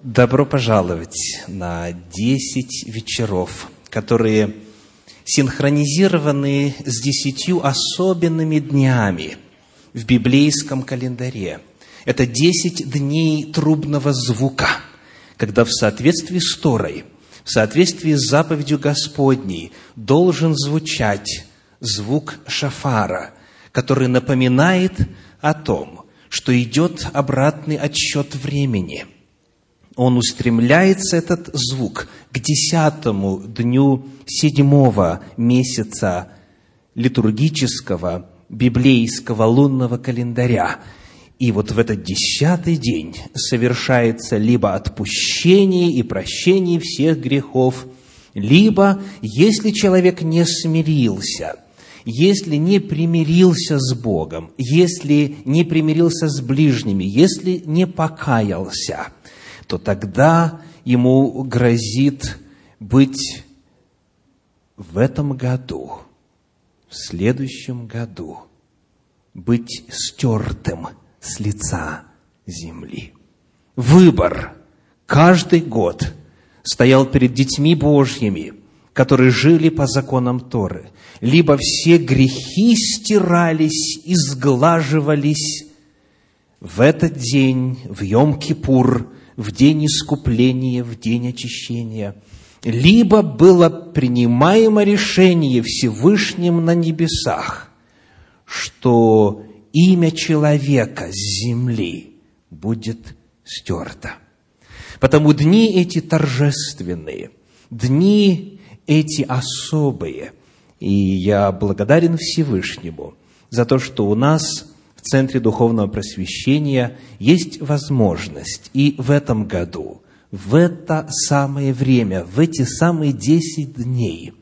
Добро пожаловать на 10 вечеров, которые синхронизированы с десятью особенными днями в библейском календаре. Это 10 дней трубного звука, когда в соответствии с Торой, в соответствии с заповедью Господней должен звучать звук шафара, который напоминает о том, что идет обратный отсчет времени. Он устремляется, этот звук, к десятому дню седьмого месяца литургического библейского лунного календаря. И вот в этот десятый день совершается либо отпущение и прощение всех грехов, либо, если человек не смирился – если не примирился с Богом, если не примирился с ближними, если не покаялся, то тогда ему грозит быть в этом году, в следующем году, быть стертым с лица земли. Выбор каждый год стоял перед детьми Божьими, которые жили по законам Торы – либо все грехи стирались и сглаживались в этот день, в Йом-Кипур, в день искупления, в день очищения, либо было принимаемо решение Всевышним на небесах, что имя человека с земли будет стерто. Потому дни эти торжественные, дни эти особые – и я благодарен Всевышнему за то, что у нас Центре Духовного Просвещения есть возможность и в этом году, в это самое время, в эти самые десять дней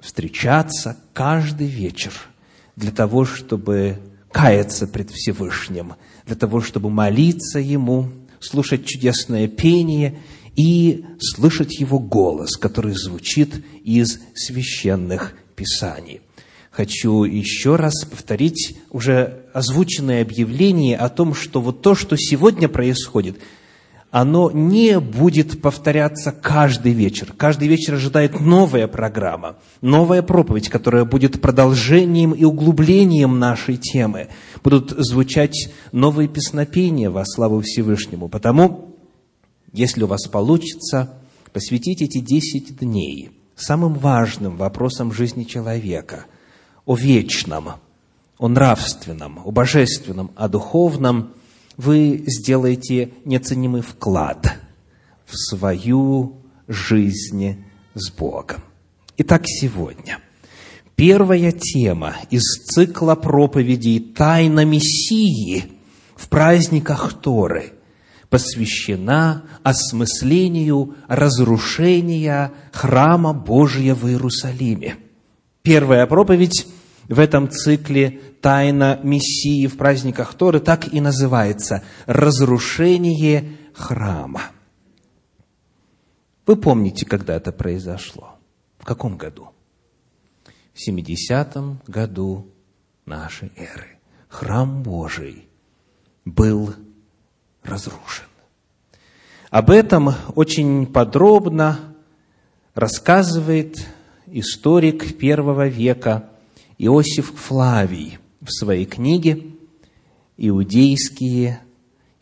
встречаться каждый вечер для того, чтобы каяться пред Всевышним, для того, чтобы молиться Ему, слушать чудесное пение и слышать Его голос, который звучит из священных писаний. Хочу еще раз повторить уже озвученное объявление о том, что вот то, что сегодня происходит, оно не будет повторяться каждый вечер. Каждый вечер ожидает новая программа, новая проповедь, которая будет продолжением и углублением нашей темы. Будут звучать новые песнопения во славу Всевышнему. Потому если у вас получится, посвятить эти десять дней самым важным вопросам жизни человека, о вечном, о нравственном, о божественном, о духовном, вы сделаете неоценимый вклад в свою жизнь с Богом. Итак, сегодня первая тема из цикла проповедей «Тайна Мессии» в праздниках Торы – посвящена осмыслению разрушения храма Божия в Иерусалиме. Первая проповедь в этом цикле «Тайна Мессии в праздниках Торы» так и называется «Разрушение храма». Вы помните, когда это произошло? В каком году? В 70-м году нашей эры. Храм Божий был разрушен. Об этом очень подробно рассказывает историк первого века Иосиф Флавий в своей книге «Иудейские,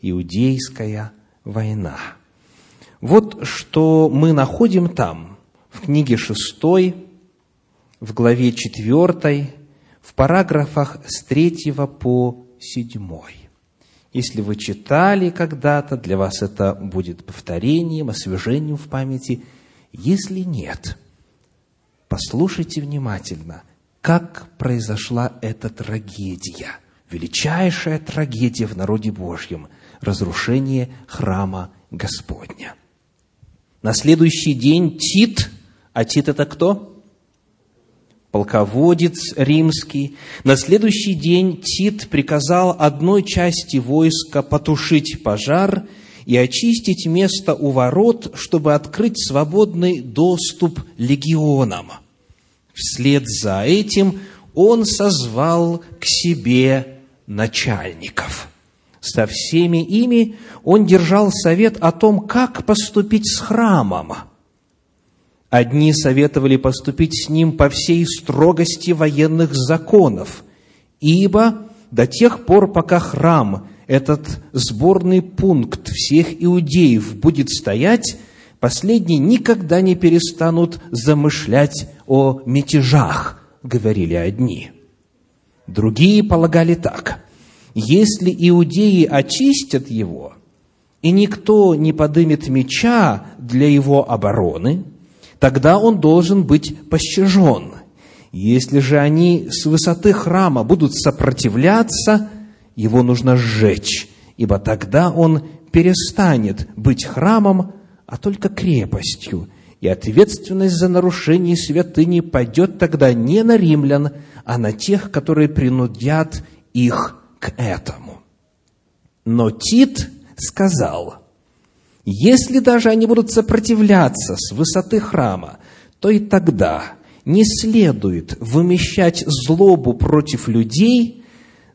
«Иудейская война». Вот что мы находим там, в книге 6, в главе 4, в параграфах с 3 по 7. Если вы читали когда-то, для вас это будет повторением, освежением в памяти. Если нет, послушайте внимательно, как произошла эта трагедия, величайшая трагедия в народе Божьем, разрушение храма Господня. На следующий день Тит, а Тит это кто? полководец римский. На следующий день Тит приказал одной части войска потушить пожар и очистить место у ворот, чтобы открыть свободный доступ легионам. Вслед за этим он созвал к себе начальников. Со всеми ими он держал совет о том, как поступить с храмом. Одни советовали поступить с ним по всей строгости военных законов, ибо до тех пор, пока храм, этот сборный пункт всех иудеев будет стоять, последние никогда не перестанут замышлять о мятежах, говорили одни. Другие полагали так. Если иудеи очистят его, и никто не подымет меча для его обороны, тогда он должен быть пощажен. Если же они с высоты храма будут сопротивляться, его нужно сжечь, ибо тогда он перестанет быть храмом, а только крепостью, и ответственность за нарушение святыни пойдет тогда не на римлян, а на тех, которые принудят их к этому. Но Тит сказал, если даже они будут сопротивляться с высоты храма, то и тогда не следует вымещать злобу против людей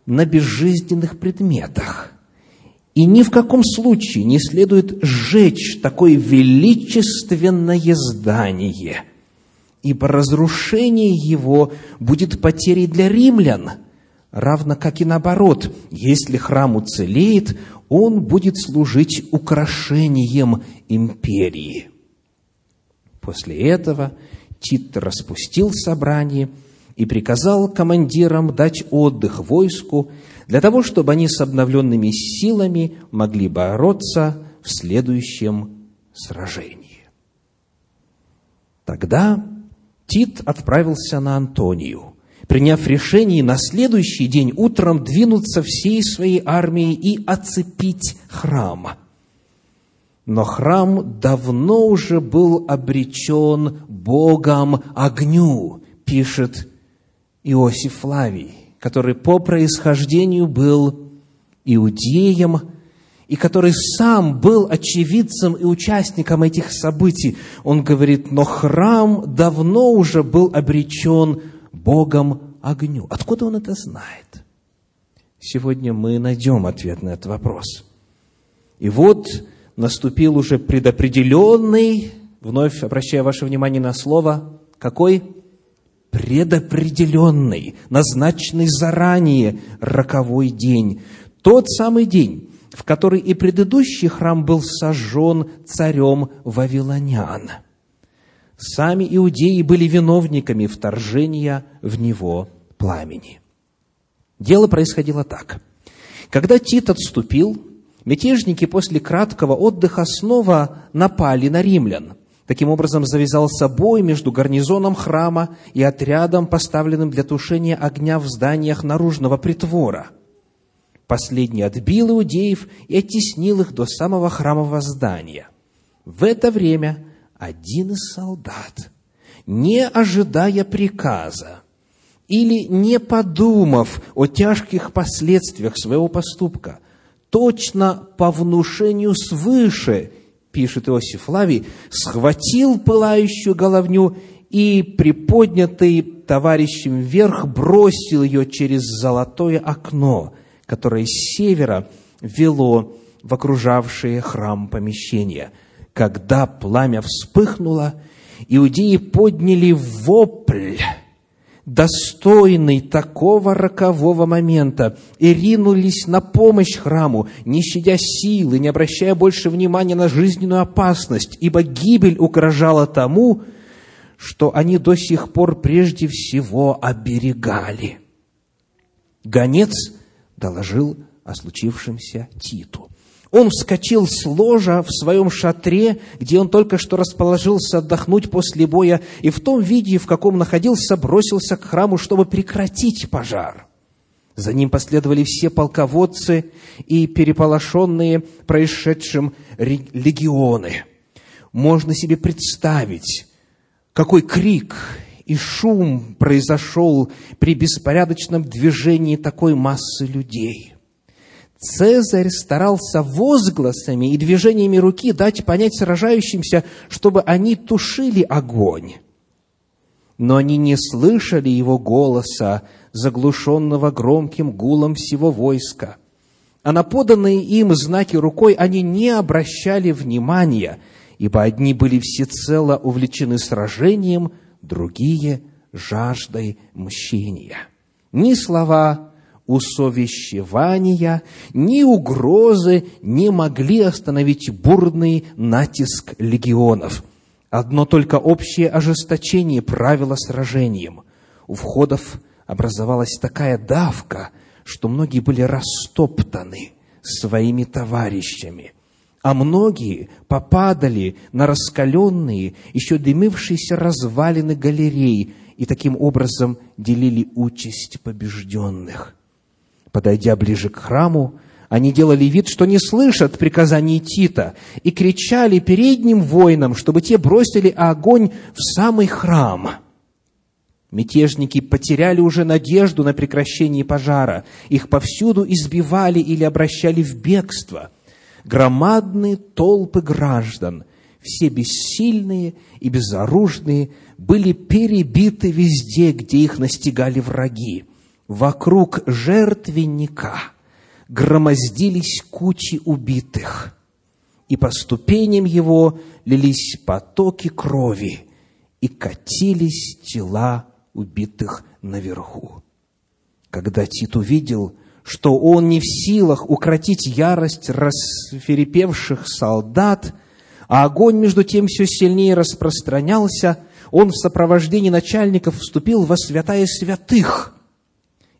на безжизненных предметах. И ни в каком случае не следует сжечь такое величественное здание, ибо разрушение его будет потерей для римлян – равно как и наоборот. Если храм уцелеет, он будет служить украшением империи. После этого Тит распустил собрание и приказал командирам дать отдых войску для того, чтобы они с обновленными силами могли бороться в следующем сражении. Тогда Тит отправился на Антонию – приняв решение на следующий день утром двинуться всей своей армией и оцепить храм. Но храм давно уже был обречен Богом огню, пишет Иосиф Флавий, который по происхождению был иудеем, и который сам был очевидцем и участником этих событий. Он говорит, но храм давно уже был обречен Богом огню. Откуда он это знает? Сегодня мы найдем ответ на этот вопрос. И вот наступил уже предопределенный, вновь обращая ваше внимание на слово, какой? Предопределенный, назначенный заранее роковой день. Тот самый день, в который и предыдущий храм был сожжен царем Вавилонян – сами иудеи были виновниками вторжения в него пламени. Дело происходило так. Когда Тит отступил, мятежники после краткого отдыха снова напали на римлян. Таким образом, завязался бой между гарнизоном храма и отрядом, поставленным для тушения огня в зданиях наружного притвора. Последний отбил иудеев и оттеснил их до самого храмового здания. В это время один из солдат, не ожидая приказа или не подумав о тяжких последствиях своего поступка, точно по внушению свыше, пишет Иосиф Лавий, схватил пылающую головню и, приподнятый товарищем вверх, бросил ее через золотое окно, которое с севера вело в окружавшее храм помещение – когда пламя вспыхнуло, иудеи подняли вопль, достойный такого рокового момента, и ринулись на помощь храму, не щадя силы, не обращая больше внимания на жизненную опасность, ибо гибель угрожала тому, что они до сих пор прежде всего оберегали. Гонец доложил о случившемся Титу. Он вскочил с ложа в своем шатре, где он только что расположился отдохнуть после боя, и в том виде, в каком находился, бросился к храму, чтобы прекратить пожар. За ним последовали все полководцы и переполошенные происшедшим легионы. Можно себе представить, какой крик и шум произошел при беспорядочном движении такой массы людей – Цезарь старался возгласами и движениями руки дать понять сражающимся, чтобы они тушили огонь. Но они не слышали его голоса, заглушенного громким гулом всего войска. а на поданные им знаки рукой они не обращали внимания, ибо одни были всецело увлечены сражением, другие – жаждой мщения. Ни слова усовещевания, ни угрозы не могли остановить бурный натиск легионов. Одно только общее ожесточение правило сражением. У входов образовалась такая давка – что многие были растоптаны своими товарищами, а многие попадали на раскаленные, еще дымившиеся развалины галерей и таким образом делили участь побежденных. Подойдя ближе к храму, они делали вид, что не слышат приказаний Тита, и кричали передним воинам, чтобы те бросили огонь в самый храм – Мятежники потеряли уже надежду на прекращение пожара. Их повсюду избивали или обращали в бегство. Громадные толпы граждан, все бессильные и безоружные, были перебиты везде, где их настигали враги. Вокруг жертвенника громоздились кучи убитых, и по ступеням его лились потоки крови, и катились тела убитых наверху. Когда Тит увидел, что он не в силах укротить ярость расферепевших солдат, а огонь между тем все сильнее распространялся, он в сопровождении начальников вступил во святая святых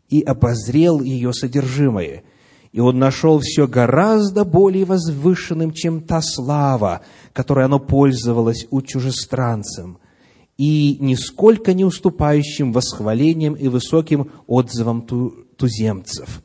и обозрел ее содержимое. И он нашел все гораздо более возвышенным, чем та слава, которой оно пользовалось у чужестранцам – и нисколько не уступающим восхвалением и высоким отзывам туземцев,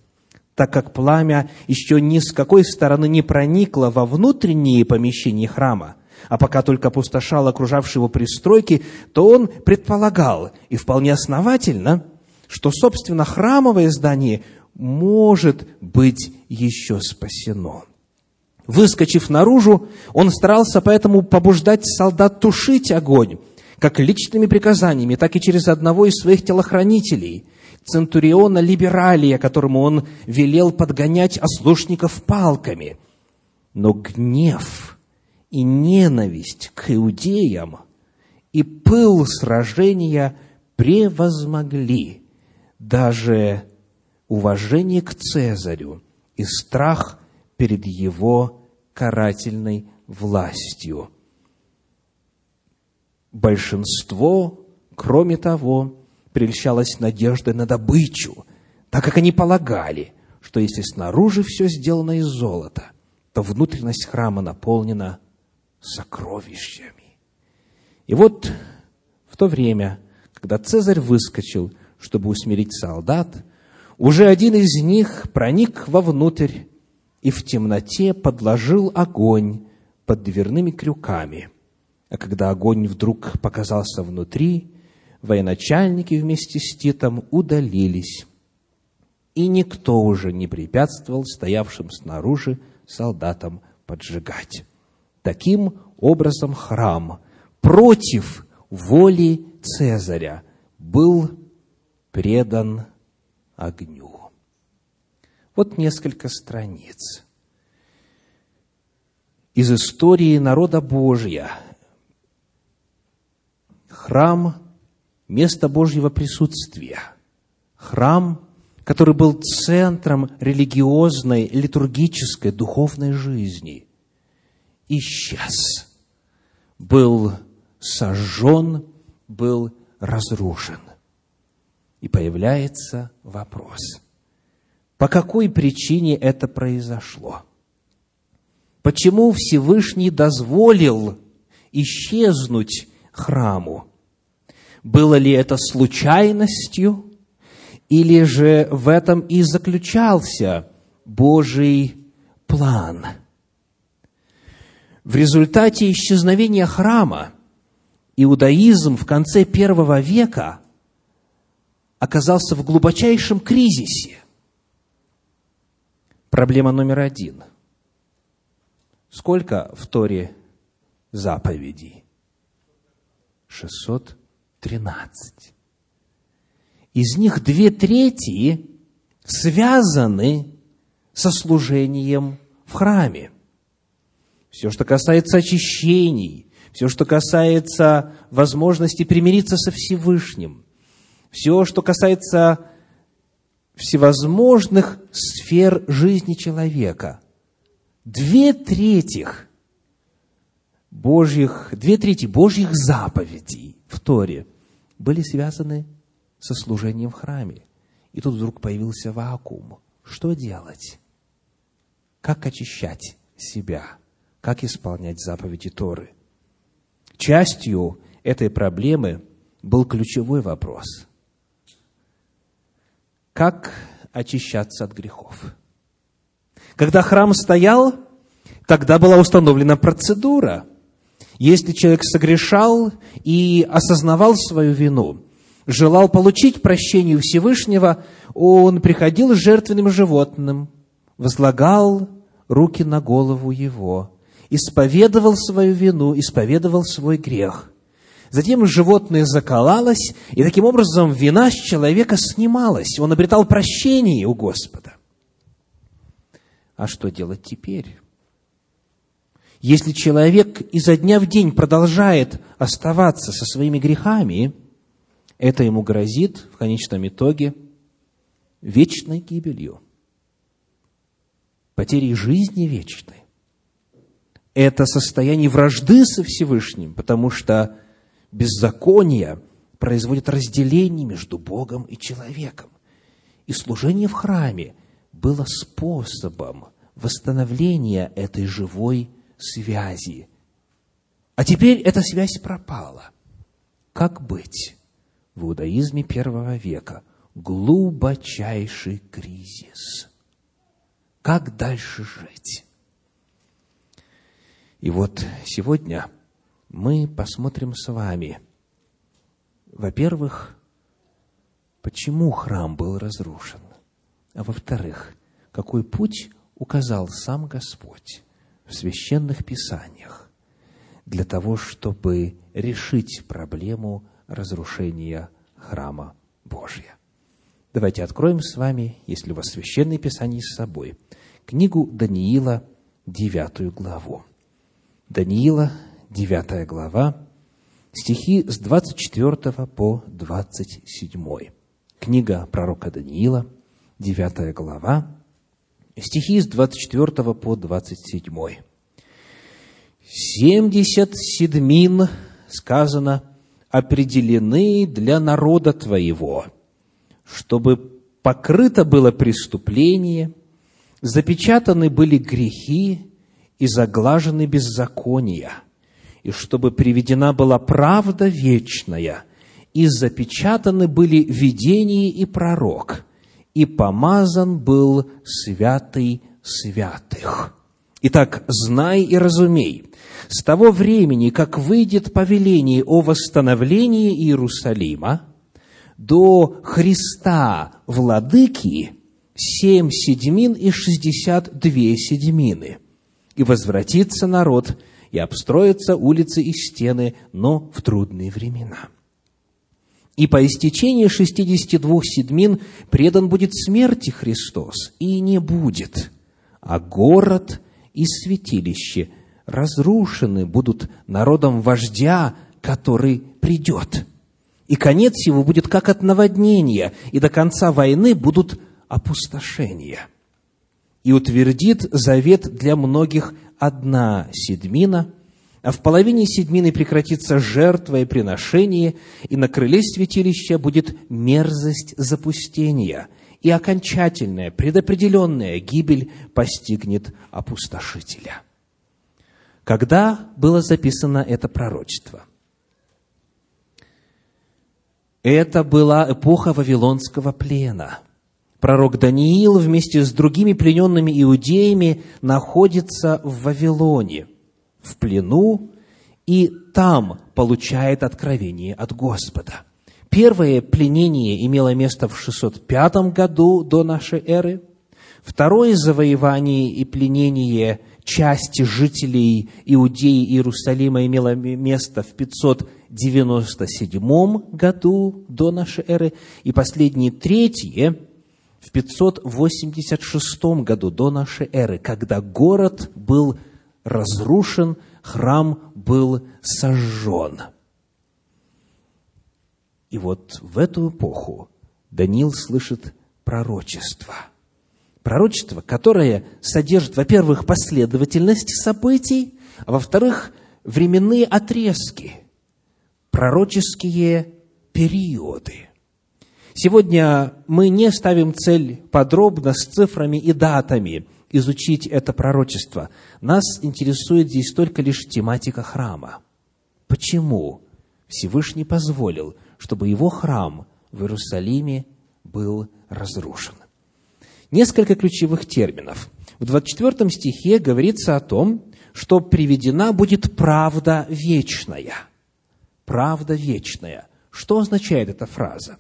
так как пламя еще ни с какой стороны не проникло во внутренние помещения храма, а пока только опустошал окружавшие его пристройки, то он предполагал, и вполне основательно, что, собственно, храмовое здание может быть еще спасено. Выскочив наружу, он старался поэтому побуждать солдат тушить огонь, как личными приказаниями, так и через одного из своих телохранителей, центуриона Либералия, которому он велел подгонять ослушников палками. Но гнев и ненависть к иудеям и пыл сражения превозмогли даже уважение к Цезарю и страх перед его карательной властью – Большинство, кроме того, прельщалось надеждой на добычу, так как они полагали, что если снаружи все сделано из золота, то внутренность храма наполнена сокровищами. И вот в то время, когда Цезарь выскочил, чтобы усмирить солдат, уже один из них проник вовнутрь и в темноте подложил огонь под дверными крюками – а когда огонь вдруг показался внутри, военачальники вместе с Титом удалились, и никто уже не препятствовал стоявшим снаружи солдатам поджигать. Таким образом храм против воли Цезаря был предан огню. Вот несколько страниц из истории народа Божия – храм – место Божьего присутствия. Храм, который был центром религиозной, литургической, духовной жизни, исчез, был сожжен, был разрушен. И появляется вопрос, по какой причине это произошло? Почему Всевышний дозволил исчезнуть храму? Было ли это случайностью, или же в этом и заключался Божий план? В результате исчезновения храма иудаизм в конце первого века оказался в глубочайшем кризисе. Проблема номер один. Сколько в Торе заповедей? 600 13. Из них две трети связаны со служением в храме. Все, что касается очищений, все, что касается возможности примириться со Всевышним, все, что касается всевозможных сфер жизни человека, две трети Божьих, две трети Божьих заповедей в Торе были связаны со служением в храме. И тут вдруг появился вакуум. Что делать? Как очищать себя? Как исполнять заповеди Торы? Частью этой проблемы был ключевой вопрос. Как очищаться от грехов? Когда храм стоял, тогда была установлена процедура. Если человек согрешал и осознавал свою вину, желал получить прощение Всевышнего, он приходил с жертвенным животным, возлагал руки на голову его, исповедовал свою вину, исповедовал свой грех. Затем животное заколалось, и таким образом вина с человека снималась. Он обретал прощение у Господа. А что делать теперь? Если человек изо дня в день продолжает оставаться со своими грехами, это ему грозит в конечном итоге вечной гибелью, потерей жизни вечной. Это состояние вражды со Всевышним, потому что беззаконие производит разделение между Богом и человеком. И служение в храме было способом восстановления этой живой связи. А теперь эта связь пропала. Как быть? В иудаизме первого века глубочайший кризис. Как дальше жить? И вот сегодня мы посмотрим с вами, во-первых, почему храм был разрушен, а во-вторых, какой путь указал сам Господь в священных писаниях для того, чтобы решить проблему разрушения храма Божия. Давайте откроем с вами, если у вас священное писание с собой, книгу Даниила, девятую главу. Даниила, девятая глава, стихи с 24 по 27. Книга пророка Даниила, девятая глава, стихи с 24 по 27. «Семьдесят седмин, сказано, определены для народа твоего, чтобы покрыто было преступление, запечатаны были грехи и заглажены беззакония, и чтобы приведена была правда вечная, и запечатаны были видение и пророк, и помазан был святый святых. Итак, знай и разумей, с того времени, как выйдет повеление о восстановлении Иерусалима, до Христа, Владыки, семь седьмин и шестьдесят две седьмины. И возвратится народ, и обстроятся улицы и стены, но в трудные времена. И по истечении шестидесяти двух седьмин предан будет смерти Христос, и не будет, а город и святилище разрушены будут народом вождя, который придет. И конец его будет как от наводнения, и до конца войны будут опустошения. И утвердит завет для многих одна седьмина, а в половине седьмины прекратится жертва и приношение, и на крыле святилища будет мерзость запустения, и окончательная, предопределенная гибель постигнет опустошителя. Когда было записано это пророчество? Это была эпоха Вавилонского плена. Пророк Даниил вместе с другими плененными иудеями находится в Вавилоне, в плену, и там получает откровение от Господа. Первое пленение имело место в 605 году до нашей эры. Второе завоевание и пленение части жителей Иудеи Иерусалима имело место в 597 году до нашей эры, и последнее третье в 586 году до нашей эры, когда город был разрушен, храм был сожжен. И вот в эту эпоху Даниил слышит пророчество. Пророчество, которое содержит, во-первых, последовательность событий, а во-вторых, временные отрезки, пророческие периоды. Сегодня мы не ставим цель подробно с цифрами и датами изучить это пророчество. Нас интересует здесь только лишь тематика храма. Почему Всевышний позволил, чтобы его храм в Иерусалиме был разрушен? Несколько ключевых терминов. В 24 стихе говорится о том, что приведена будет правда вечная. Правда вечная. Что означает эта фраза?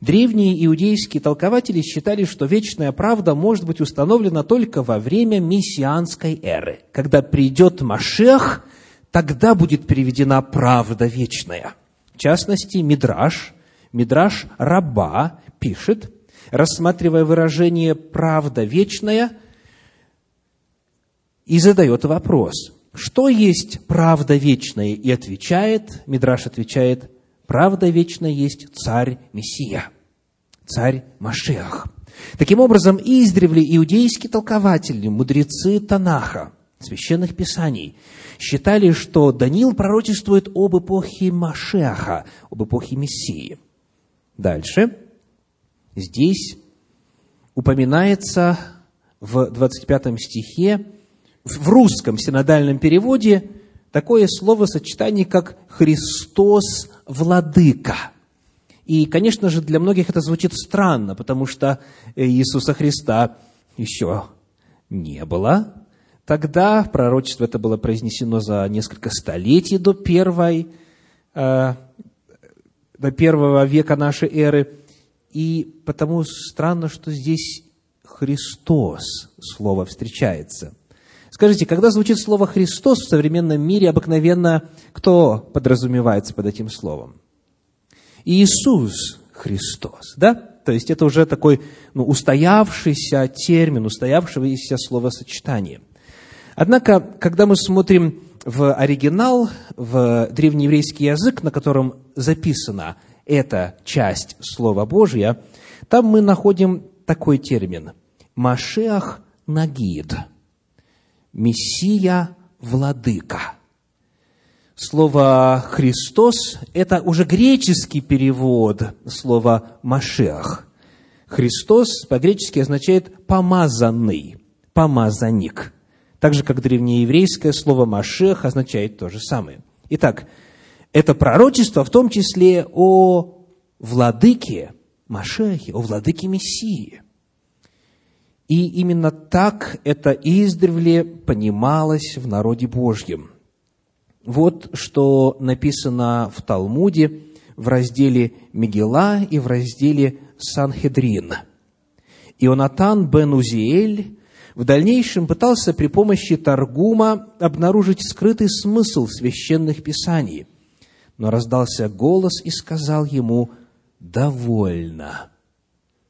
Древние иудейские толкователи считали, что вечная правда может быть установлена только во время мессианской эры. Когда придет Машех, тогда будет приведена правда вечная. В частности, Мидраш, Мидраш Раба пишет, рассматривая выражение «правда вечная», и задает вопрос, что есть правда вечная? И отвечает, Мидраш отвечает, правда вечная есть царь Мессия, царь Машех. Таким образом, издревле иудейские толкователи, мудрецы Танаха, священных писаний, считали, что Даниил пророчествует об эпохе Машеха, об эпохе Мессии. Дальше. Здесь упоминается в 25 стихе в русском синодальном переводе такое словосочетание, как «Христос Владыка». И, конечно же, для многих это звучит странно, потому что Иисуса Христа еще не было. Тогда пророчество это было произнесено за несколько столетий до первой, э, до первого века нашей эры. И потому странно, что здесь Христос слово встречается. Скажите, когда звучит слово «Христос» в современном мире, обыкновенно кто подразумевается под этим словом? Иисус Христос, да? То есть это уже такой ну, устоявшийся термин, устоявшееся словосочетание. Однако, когда мы смотрим в оригинал, в древнееврейский язык, на котором записана эта часть Слова Божия, там мы находим такой термин – «Машеах Нагид» Мессия Владыка. Слово «Христос» – это уже греческий перевод слова «Машех». Христос по-гречески означает «помазанный», «помазанник». Так же, как древнееврейское слово «машех» означает то же самое. Итак, это пророчество в том числе о владыке Машехе, о владыке Мессии – и именно так это издревле понималось в народе Божьем. Вот что написано в Талмуде в разделе Мегила и в разделе Санхедрин. Ионатан бен Узиэль в дальнейшем пытался при помощи Таргума обнаружить скрытый смысл священных писаний, но раздался голос и сказал ему «довольно».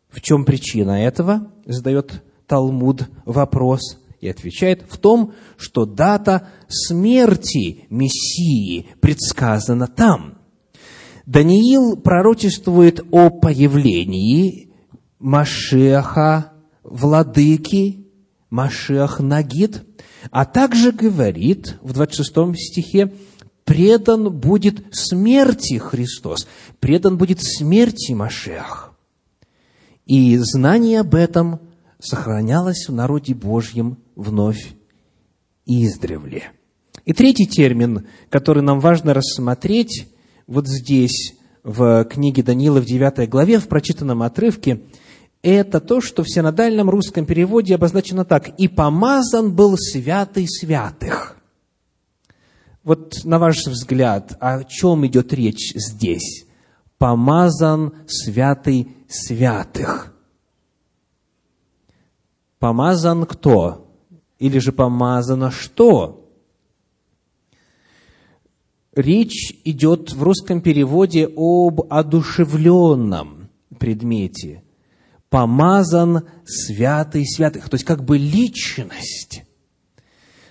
В чем причина этого? Задает Талмуд вопрос и отвечает в том, что дата смерти Мессии предсказана там. Даниил пророчествует о появлении Машеха, владыки, Машех Нагид, а также говорит в 26 стихе, предан будет смерти Христос, предан будет смерти Машех. И знание об этом сохранялось в народе Божьем вновь издревле. И третий термин, который нам важно рассмотреть вот здесь, в книге Даниила в 9 главе, в прочитанном отрывке, это то, что в синодальном русском переводе обозначено так. «И помазан был святый святых». Вот на ваш взгляд, о чем идет речь здесь? Помазан святый святых. Помазан кто? Или же помазано что? Речь идет в русском переводе об одушевленном предмете. помазан святый святых, то есть как бы личность.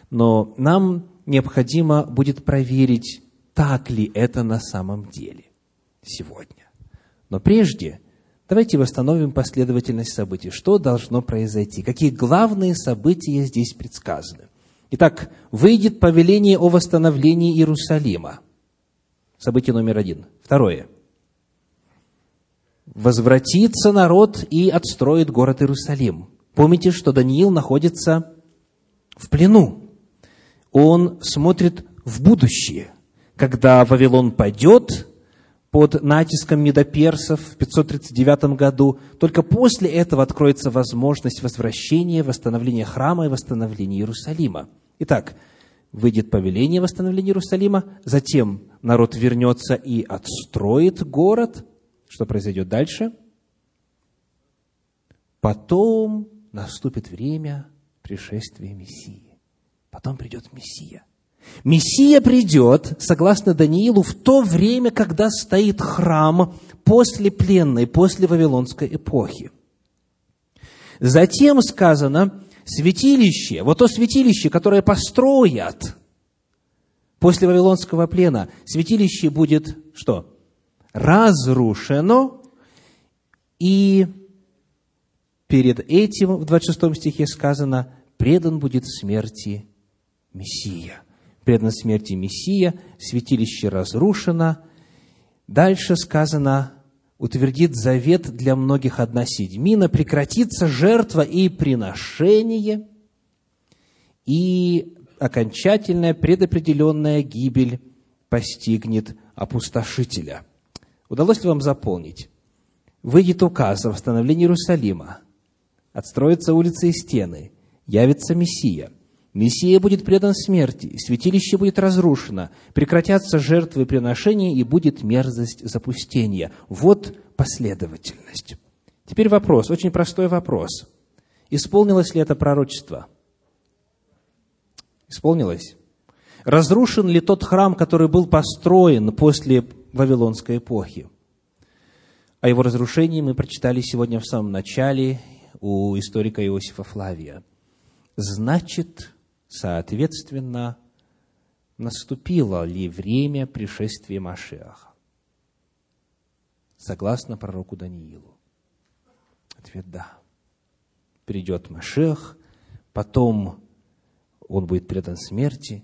Но нам необходимо будет проверить, так ли это на самом деле сегодня. Но прежде давайте восстановим последовательность событий. Что должно произойти? Какие главные события здесь предсказаны? Итак, выйдет повеление о восстановлении Иерусалима. Событие номер один. Второе. Возвратится народ и отстроит город Иерусалим. Помните, что Даниил находится в плену. Он смотрит в будущее. Когда Вавилон пойдет под натиском медоперсов в 539 году, только после этого откроется возможность возвращения, восстановления храма и восстановления Иерусалима. Итак, выйдет повеление восстановления Иерусалима, затем народ вернется и отстроит город. Что произойдет дальше? Потом наступит время пришествия Мессии. Потом придет Мессия. Мессия придет, согласно Даниилу, в то время, когда стоит храм после пленной, после Вавилонской эпохи. Затем сказано, святилище, вот то святилище, которое построят после Вавилонского плена, святилище будет что? Разрушено, и перед этим в 26 стихе сказано, предан будет смерти Мессия. Предан смерти Мессия, святилище разрушено. Дальше сказано, утвердит завет для многих одна седьмина, прекратится жертва и приношение, и окончательная предопределенная гибель постигнет опустошителя. Удалось ли вам заполнить? Выйдет указ о восстановлении Иерусалима, отстроятся улицы и стены, явится Мессия – Мессия будет предан смерти, святилище будет разрушено, прекратятся жертвы и приношения, и будет мерзость запустения. Вот последовательность. Теперь вопрос, очень простой вопрос. Исполнилось ли это пророчество? Исполнилось? Разрушен ли тот храм, который был построен после Вавилонской эпохи? О его разрушении мы прочитали сегодня в самом начале у историка Иосифа Флавия. Значит, Соответственно, наступило ли время пришествия Машеха? Согласно пророку Даниилу. Ответ – да. Придет Машех, потом он будет предан смерти,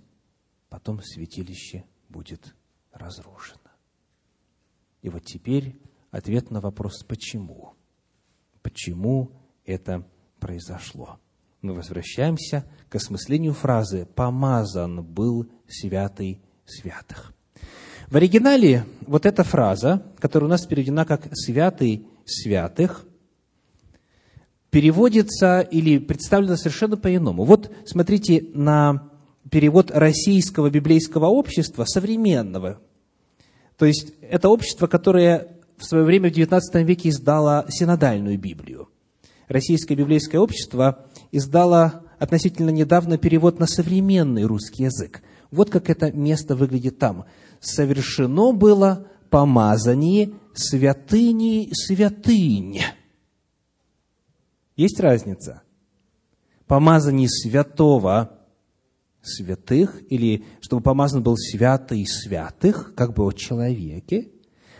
потом святилище будет разрушено. И вот теперь ответ на вопрос «почему?». Почему это произошло? Мы возвращаемся к осмыслению фразы «помазан был святый святых». В оригинале вот эта фраза, которая у нас переведена как «святый святых», переводится или представлена совершенно по-иному. Вот смотрите на перевод российского библейского общества, современного. То есть это общество, которое в свое время в XIX веке издало синодальную Библию. Российское библейское общество издала относительно недавно перевод на современный русский язык. Вот как это место выглядит там. «Совершено было помазание святыни святынь». Есть разница? Помазание святого святых, или чтобы помазан был святый святых, как бы о человеке,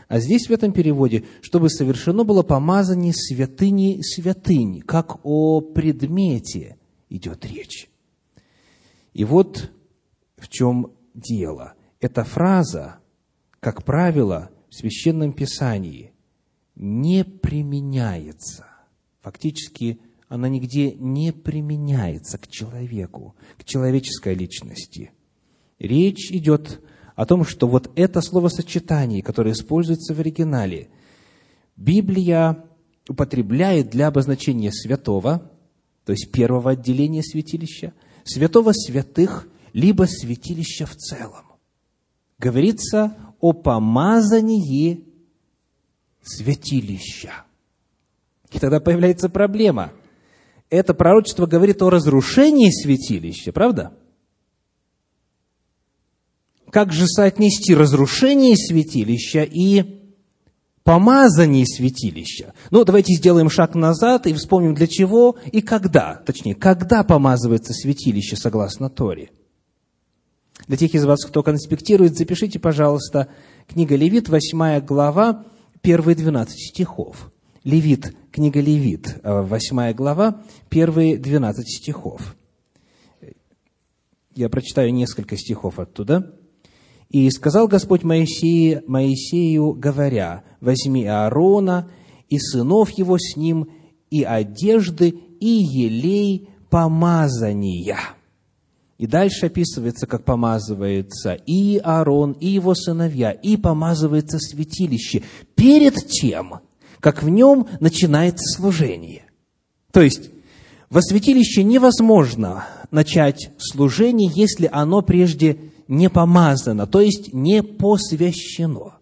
а здесь в этом переводе, чтобы совершено было помазание святыни святынь, как о предмете идет речь. И вот в чем дело. Эта фраза, как правило, в Священном Писании не применяется. Фактически она нигде не применяется к человеку, к человеческой личности. Речь идет о том, что вот это словосочетание, которое используется в оригинале, Библия употребляет для обозначения святого, то есть первого отделения святилища, святого святых, либо святилища в целом. Говорится о помазании святилища. И тогда появляется проблема. Это пророчество говорит о разрушении святилища, правда? Как же соотнести разрушение святилища и помазании святилища. Ну, давайте сделаем шаг назад и вспомним, для чего и когда, точнее, когда помазывается святилище согласно Торе. Для тех из вас, кто конспектирует, запишите, пожалуйста, книга Левит, 8 глава, первые 12 стихов. Левит, книга Левит, 8 э, глава, первые 12 стихов. Я прочитаю несколько стихов оттуда. «И сказал Господь Моисею, Моисею, говоря, возьми Аарона и сынов его с ним, и одежды, и елей помазания». И дальше описывается, как помазывается и Аарон, и его сыновья, и помазывается святилище перед тем, как в нем начинается служение. То есть, во святилище невозможно начать служение, если оно прежде не помазано, то есть не посвящено.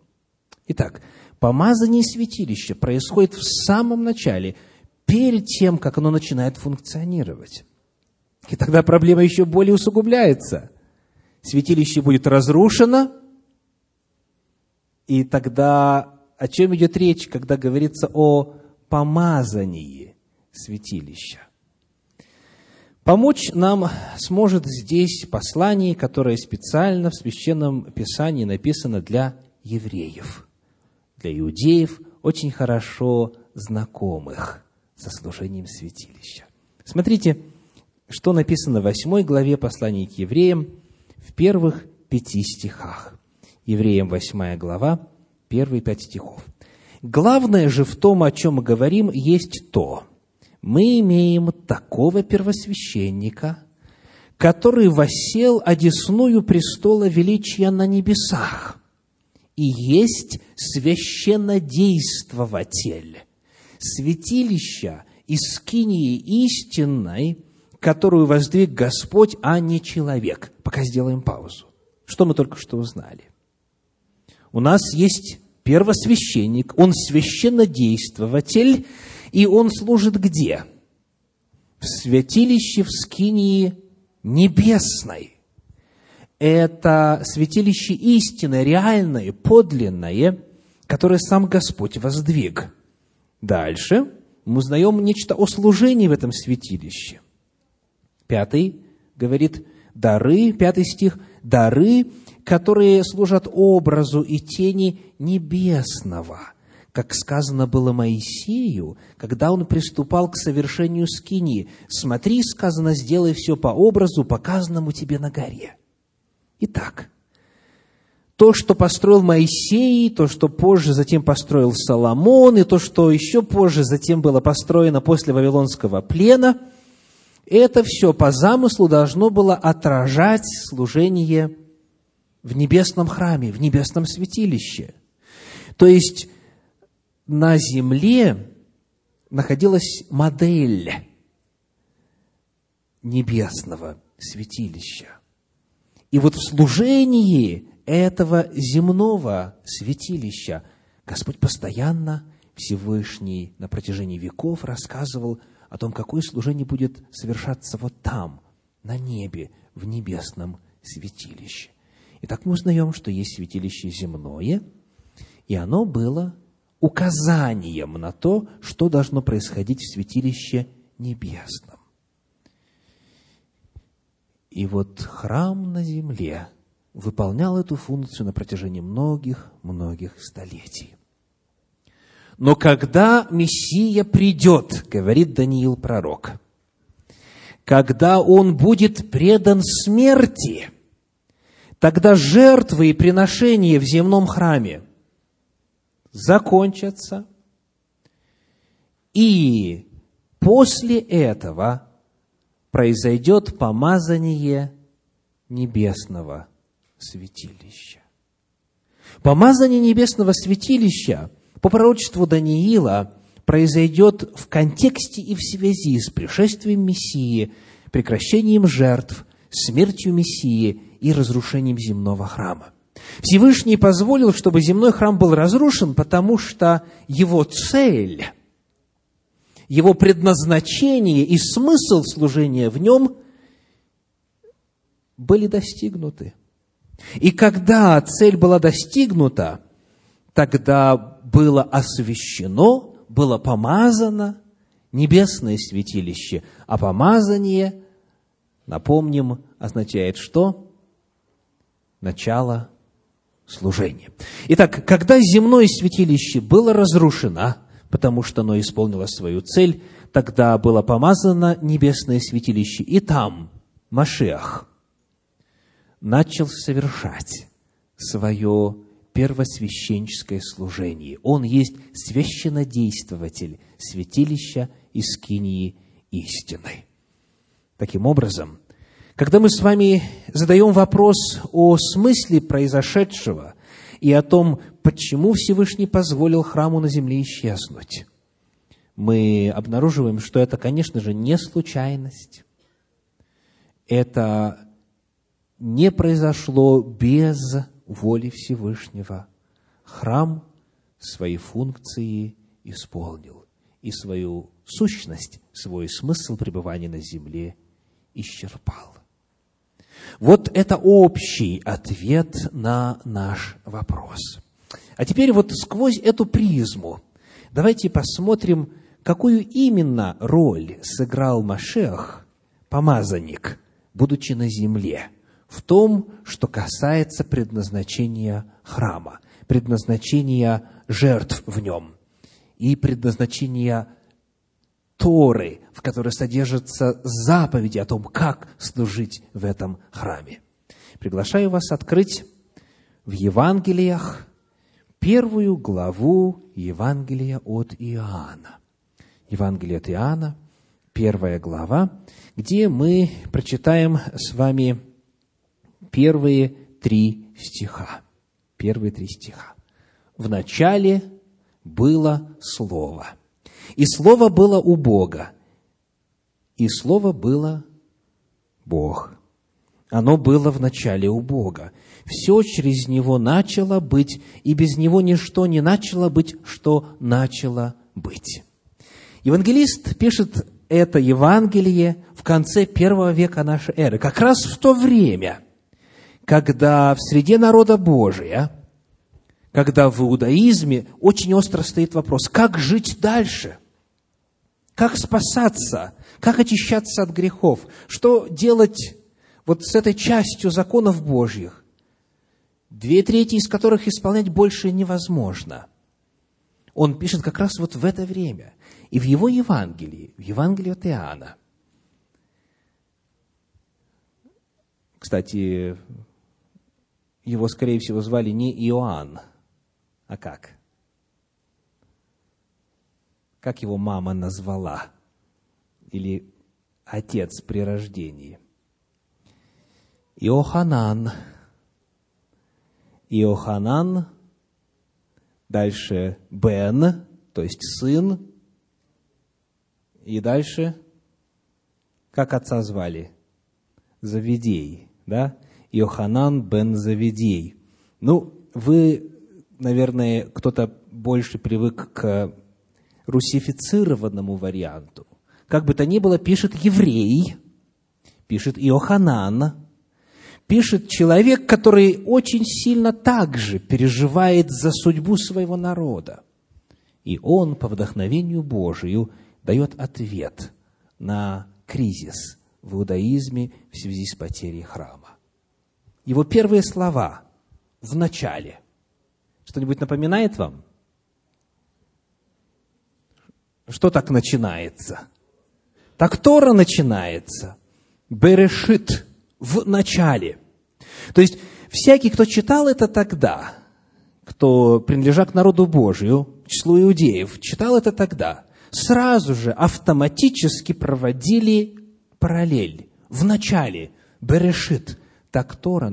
Итак, помазание святилища происходит в самом начале, перед тем, как оно начинает функционировать. И тогда проблема еще более усугубляется. Святилище будет разрушено, и тогда о чем идет речь, когда говорится о помазании святилища? Помочь нам сможет здесь послание, которое специально в Священном Писании написано для евреев, для иудеев, очень хорошо знакомых со служением святилища. Смотрите, что написано в восьмой главе послания к евреям в первых пяти стихах. Евреям восьмая глава, первые пять стихов. Главное же в том, о чем мы говорим, есть то. Мы имеем такого первосвященника, который восел одесную престола величия на небесах и есть священнодействователь, святилища из скинии истинной – которую воздвиг Господь, а не человек. Пока сделаем паузу. Что мы только что узнали? У нас есть первосвященник, он священнодействователь, и он служит где? В святилище в Скинии небесной. Это святилище истинное, реальное, подлинное, которое сам Господь воздвиг. Дальше мы узнаем нечто о служении в этом святилище. Пятый говорит дары, пятый стих, дары, которые служат образу и тени небесного, как сказано было Моисею, когда он приступал к совершению скини. «Смотри, сказано, сделай все по образу, показанному тебе на горе». Итак, то, что построил Моисей, то, что позже затем построил Соломон, и то, что еще позже затем было построено после Вавилонского плена – это все по замыслу должно было отражать служение в небесном храме, в небесном святилище. То есть на земле находилась модель небесного святилища. И вот в служении этого земного святилища Господь постоянно, Всевышний на протяжении веков рассказывал – о том, какое служение будет совершаться вот там, на небе, в небесном святилище. Итак, мы узнаем, что есть святилище земное, и оно было указанием на то, что должно происходить в святилище небесном. И вот храм на земле выполнял эту функцию на протяжении многих-многих столетий. Но когда Мессия придет, говорит Даниил пророк, когда он будет предан смерти, тогда жертвы и приношения в земном храме закончатся, и после этого произойдет помазание небесного святилища. Помазание небесного святилища – по пророчеству Даниила произойдет в контексте и в связи с пришествием Мессии, прекращением жертв, смертью Мессии и разрушением земного храма. Всевышний позволил, чтобы земной храм был разрушен, потому что его цель, его предназначение и смысл служения в нем были достигнуты. И когда цель была достигнута, тогда было освящено, было помазано небесное святилище, а помазание, напомним, означает что? Начало служения. Итак, когда земное святилище было разрушено, потому что оно исполнило свою цель, тогда было помазано небесное святилище, и там Машиах начал совершать свое первосвященческое служение. Он есть священнодействователь святилища из Кинии истины. Таким образом, когда мы с вами задаем вопрос о смысле произошедшего и о том, почему Всевышний позволил храму на земле исчезнуть, мы обнаруживаем, что это, конечно же, не случайность. Это не произошло без воли Всевышнего. Храм свои функции исполнил и свою сущность, свой смысл пребывания на земле исчерпал. Вот это общий ответ на наш вопрос. А теперь вот сквозь эту призму давайте посмотрим, какую именно роль сыграл Машех, помазанник, будучи на земле, в том, что касается предназначения храма, предназначения жертв в нем и предназначения Торы, в которой содержатся заповеди о том, как служить в этом храме. Приглашаю вас открыть в Евангелиях первую главу Евангелия от Иоанна. Евангелие от Иоанна, первая глава, где мы прочитаем с вами первые три стиха. Первые три стиха. В начале было Слово – и Слово было у Бога, и Слово было Бог. Оно было в начале у Бога. Все через Него начало быть, и без Него ничто не начало быть, что начало быть. Евангелист пишет это Евангелие в конце первого века нашей эры, как раз в то время, когда в среде народа Божия, когда в иудаизме очень остро стоит вопрос, как жить дальше – как спасаться? Как очищаться от грехов? Что делать вот с этой частью законов Божьих? Две трети из которых исполнять больше невозможно. Он пишет как раз вот в это время. И в его Евангелии, в Евангелии от Иоанна, кстати, его, скорее всего, звали не Иоанн, а как? как его мама назвала, или отец при рождении. Иоханан. Иоханан, дальше Бен, то есть сын, и дальше, как отца звали? Завидей, да? Иоханан бен Завидей. Ну, вы, наверное, кто-то больше привык к русифицированному варианту. Как бы то ни было, пишет еврей, пишет Иоханан, пишет человек, который очень сильно также переживает за судьбу своего народа. И он по вдохновению Божию дает ответ на кризис в иудаизме в связи с потерей храма. Его первые слова в начале. Что-нибудь напоминает вам? Что так начинается? Так Тора начинается. Берешит в начале. То есть, всякий, кто читал это тогда, кто принадлежал к народу Божию, числу иудеев, читал это тогда, сразу же автоматически проводили параллель. В начале Берешит. Так Тора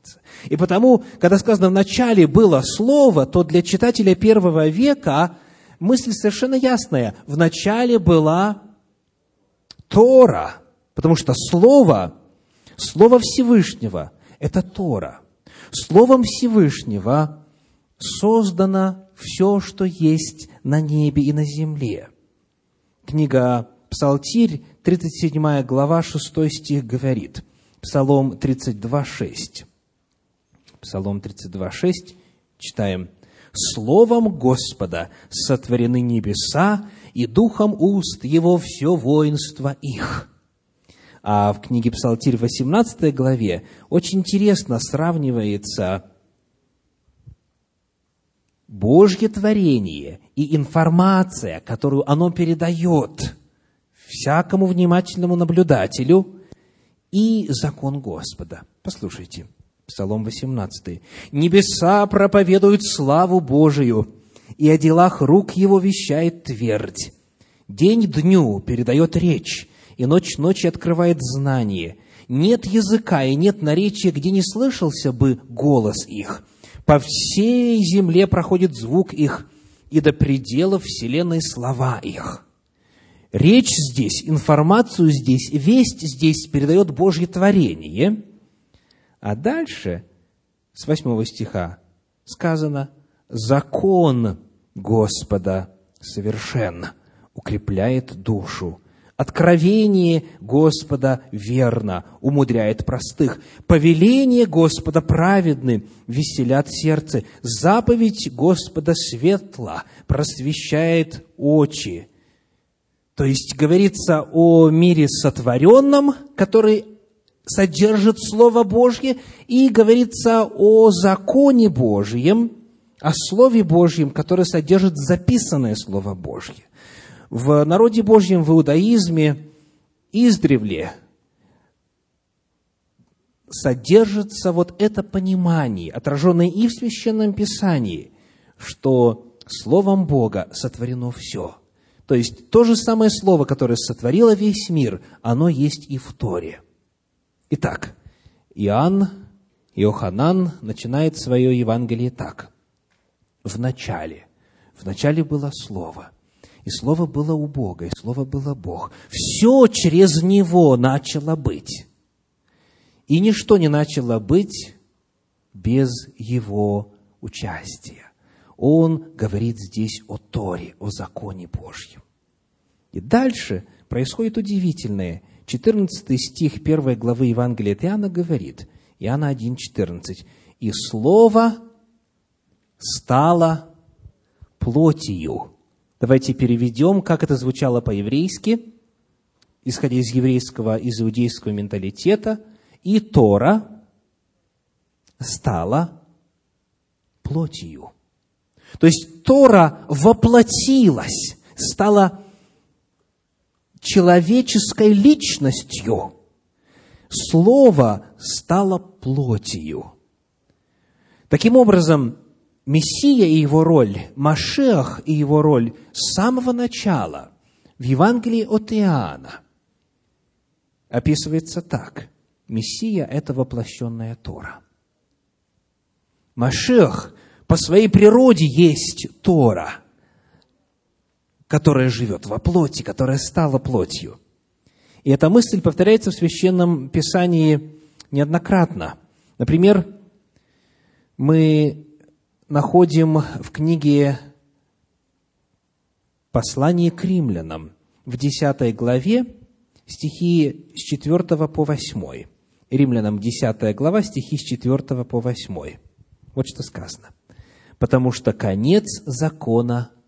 начинается. И потому, когда сказано «в начале было Слово», то для читателя первого века – мысль совершенно ясная. Вначале была Тора, потому что Слово, Слово Всевышнего – это Тора. Словом Всевышнего создано все, что есть на небе и на земле. Книга Псалтирь, 37 глава, 6 стих говорит, Псалом 32, 6. Псалом 32, 6, читаем – Словом Господа сотворены небеса, и духом уст Его все воинство их». А в книге Псалтирь, 18 главе, очень интересно сравнивается Божье творение и информация, которую оно передает всякому внимательному наблюдателю, и закон Господа. Послушайте, Псалом 18. «Небеса проповедуют славу Божию, и о делах рук его вещает твердь. День дню передает речь, и ночь ночи открывает знание. Нет языка и нет наречия, где не слышался бы голос их. По всей земле проходит звук их, и до пределов вселенной слова их». Речь здесь, информацию здесь, весть здесь передает Божье творение. А дальше, с восьмого стиха, сказано, «Закон Господа совершен, укрепляет душу. Откровение Господа верно, умудряет простых. Повеление Господа праведны, веселят сердце. Заповедь Господа светла, просвещает очи. То есть говорится о мире сотворенном, который содержит Слово Божье, и говорится о законе Божьем, о Слове Божьем, которое содержит записанное Слово Божье. В народе Божьем, в иудаизме, издревле содержится вот это понимание, отраженное и в Священном Писании, что Словом Бога сотворено все – то есть то же самое слово, которое сотворило весь мир, оно есть и в Торе. Итак, Иоанн, Иоханан начинает свое Евангелие так. В начале. В начале было Слово. И Слово было у Бога, и Слово было Бог. Все через Него начало быть. И ничто не начало быть без Его участия он говорит здесь о Торе, о законе Божьем. И дальше происходит удивительное. 14 стих 1 главы Евангелия от Иоанна говорит, Иоанна 1,14, «И Слово стало плотью». Давайте переведем, как это звучало по-еврейски, исходя из еврейского, из иудейского менталитета. «И Тора стала плотью». То есть Тора воплотилась, стала человеческой личностью. Слово стало плотью. Таким образом, Мессия и его роль, Машех и его роль с самого начала в Евангелии от Иоанна описывается так. Мессия – это воплощенная Тора. Машех по своей природе есть Тора, которая живет во плоти, которая стала плотью. И эта мысль повторяется в Священном Писании неоднократно. Например, мы находим в книге «Послание к римлянам» в 10 главе стихи с 4 по 8. Римлянам 10 глава, стихи с 4 по 8. Вот что сказано потому что конец закона –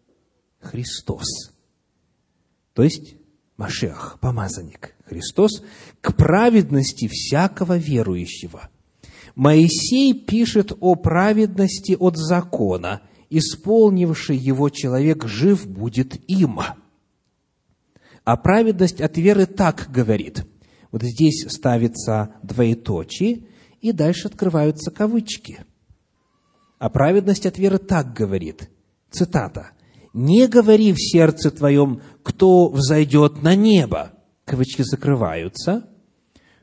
Христос. То есть Машех, помазанник, Христос, к праведности всякого верующего. Моисей пишет о праведности от закона, исполнивший его человек жив будет им. А праведность от веры так говорит. Вот здесь ставится двоеточие, и дальше открываются кавычки – а праведность от веры так говорит, цитата, «Не говори в сердце твоем, кто взойдет на небо». Кавычки закрываются.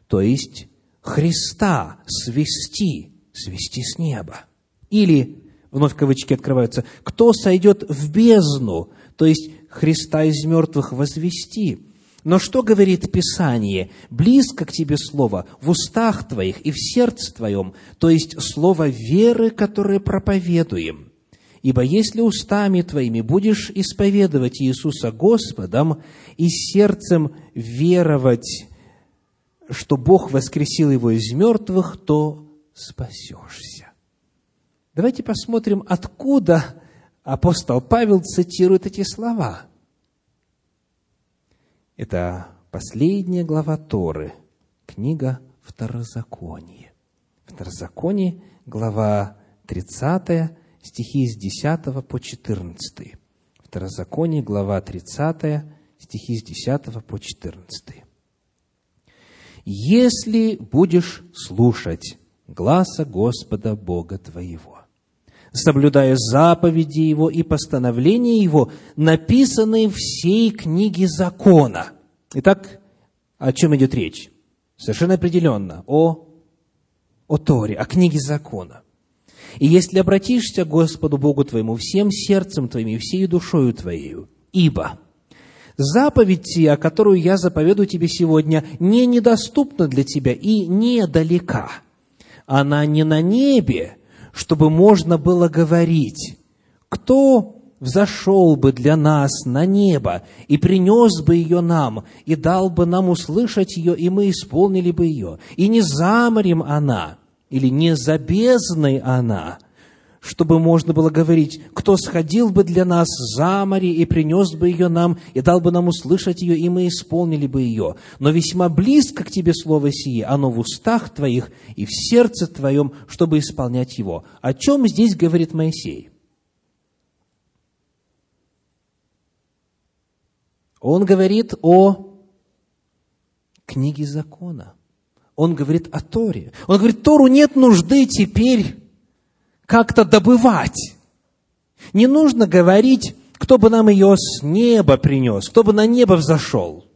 То есть, Христа свести, свести с неба. Или, вновь кавычки открываются, кто сойдет в бездну, то есть Христа из мертвых возвести. Но что говорит Писание? Близко к тебе слово в устах твоих и в сердце твоем, то есть слово веры, которое проповедуем. Ибо если устами твоими будешь исповедовать Иисуса Господом и сердцем веровать, что Бог воскресил его из мертвых, то спасешься. Давайте посмотрим, откуда апостол Павел цитирует эти слова. Это последняя глава Торы, книга Второзаконие. Второзаконие, глава 30, стихи с 10 по 14. Второзаконие, глава 30, стихи с 10 по 14. «Если будешь слушать гласа Господа Бога твоего, соблюдая заповеди Его и постановления Его, написанные всей книге закона». Итак, о чем идет речь? Совершенно определенно о, о Торе, о книге закона. И если обратишься к Господу Богу твоему всем сердцем твоим и всей душою твоею, ибо заповедь сия, которую я заповедую тебе сегодня, не недоступна для тебя и недалека. Она не на небе, чтобы можно было говорить, кто взошел бы для нас на небо и принес бы ее нам, и дал бы нам услышать ее, и мы исполнили бы ее. И не заморем она, или не за бездной она, чтобы можно было говорить, кто сходил бы для нас за море и принес бы ее нам, и дал бы нам услышать ее, и мы исполнили бы ее. Но весьма близко к тебе слово сие, оно в устах твоих и в сердце твоем, чтобы исполнять его. О чем здесь говорит Моисей? Он говорит о книге закона. Он говорит о Торе. Он говорит, Тору нет нужды теперь как-то добывать. Не нужно говорить, кто бы нам ее с неба принес, кто бы на небо взошел.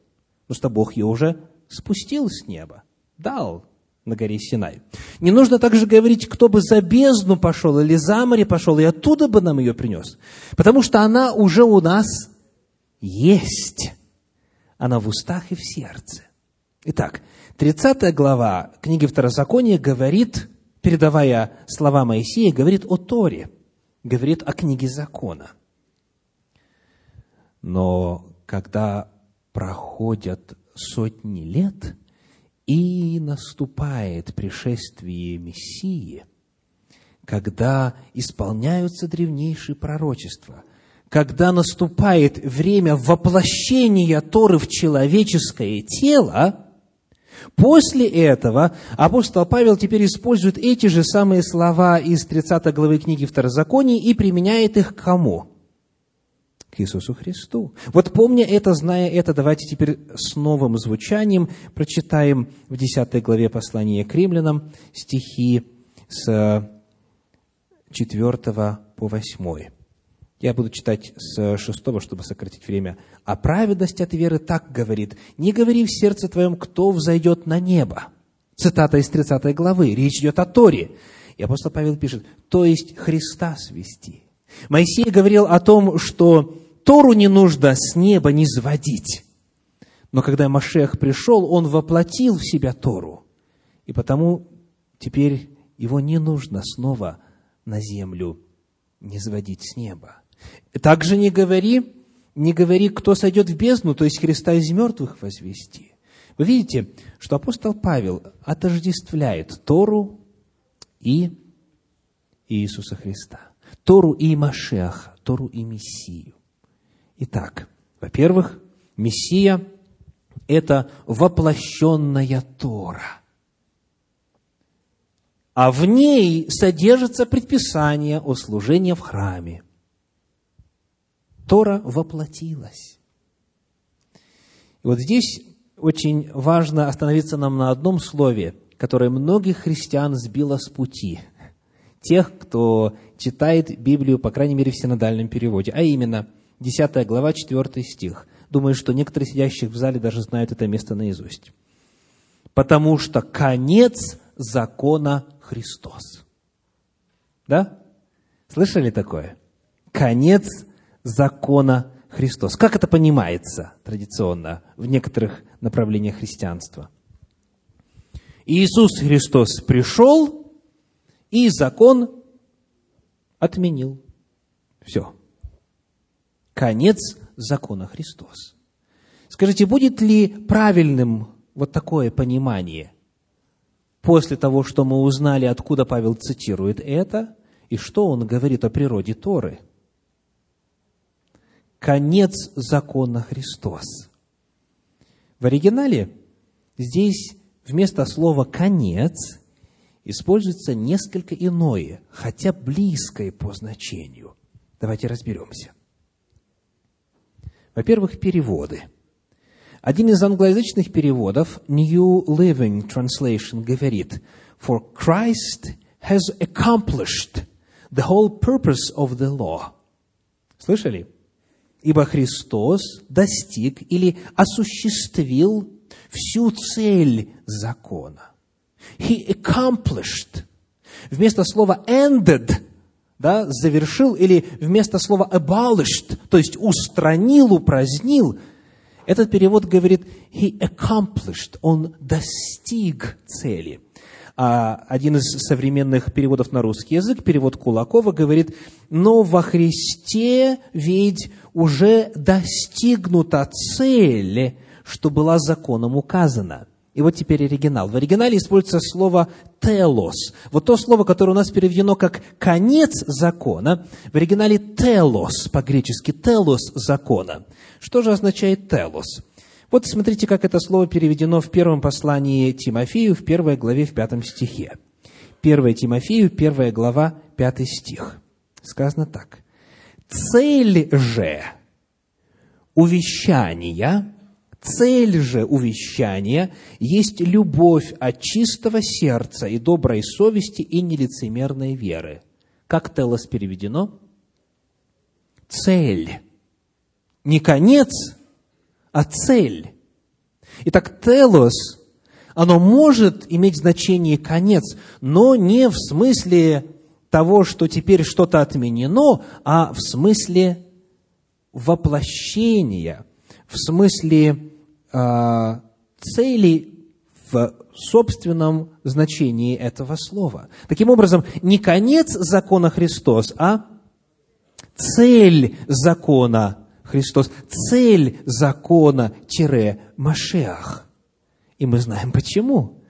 Потому что Бог ее уже спустил с неба, дал на горе Синай. Не нужно также говорить, кто бы за бездну пошел или за море пошел, и оттуда бы нам ее принес. Потому что она уже у нас есть. Она в устах и в сердце. Итак, 30 глава книги Второзакония говорит, передавая слова Моисея, говорит о Торе, говорит о книге закона. Но когда проходят сотни лет, и наступает пришествие Мессии, когда исполняются древнейшие пророчества – когда наступает время воплощения Торы в человеческое тело, после этого апостол Павел теперь использует эти же самые слова из 30 главы книги Второзакония и применяет их к кому? К Иисусу Христу. Вот помня это, зная это, давайте теперь с новым звучанием прочитаем в 10 главе послания к римлянам стихи с 4 по 8. Я буду читать с шестого, чтобы сократить время. «А праведность от веры так говорит, не говори в сердце твоем, кто взойдет на небо». Цитата из 30 главы. Речь идет о Торе. И апостол Павел пишет, то есть Христа свести. Моисей говорил о том, что Тору не нужно с неба не сводить. Но когда Машех пришел, он воплотил в себя Тору. И потому теперь его не нужно снова на землю не сводить с неба. Также не говори, не говори, кто сойдет в бездну, то есть Христа из мертвых возвести. Вы видите, что апостол Павел отождествляет Тору и Иисуса Христа. Тору и Машеха, Тору и Мессию. Итак, во-первых, Мессия – это воплощенная Тора. А в ней содержится предписание о служении в храме – Тора воплотилась. И вот здесь очень важно остановиться нам на одном слове, которое многих христиан сбило с пути. Тех, кто читает Библию, по крайней мере, в синодальном переводе, а именно 10 глава, 4 стих. Думаю, что некоторые сидящих в зале даже знают это место наизусть. «Потому что конец закона Христос». Да? Слышали такое? Конец закона Христос. Как это понимается традиционно в некоторых направлениях христианства? Иисус Христос пришел и закон отменил. Все. Конец закона Христос. Скажите, будет ли правильным вот такое понимание после того, что мы узнали, откуда Павел цитирует это, И что он говорит о природе Торы? Конец закона Христос. В оригинале здесь вместо слова «конец» используется несколько иное, хотя близкое по значению. Давайте разберемся. Во-первых, переводы. Один из англоязычных переводов, New Living Translation, говорит, «For Christ has accomplished the whole purpose of the law». Слышали? Ибо Христос достиг или осуществил всю цель закона. He accomplished. Вместо слова ended, да, завершил, или вместо слова abolished, то есть устранил, упразднил, этот перевод говорит he accomplished, он достиг цели. А один из современных переводов на русский язык, перевод Кулакова, говорит, но во Христе ведь уже достигнута цель, что была законом указана. И вот теперь оригинал. В оригинале используется слово «телос». Вот то слово, которое у нас переведено как «конец закона», в оригинале «телос», по-гречески «телос закона». Что же означает «телос»? Вот смотрите, как это слово переведено в первом послании Тимофею, в первой главе, в пятом стихе. 1 Тимофею, первая глава, пятый стих. Сказано так. «Цель же увещания Цель же увещания есть любовь от чистого сердца и доброй совести и нелицемерной веры. Как телос переведено? Цель. Не конец, а цель. Итак, телос, оно может иметь значение конец, но не в смысле того, что теперь что-то отменено, а в смысле воплощения, в смысле э, цели в собственном значении этого слова. Таким образом, не конец закона Христос, а цель закона Христос, цель закона-Машеах. И мы знаем почему.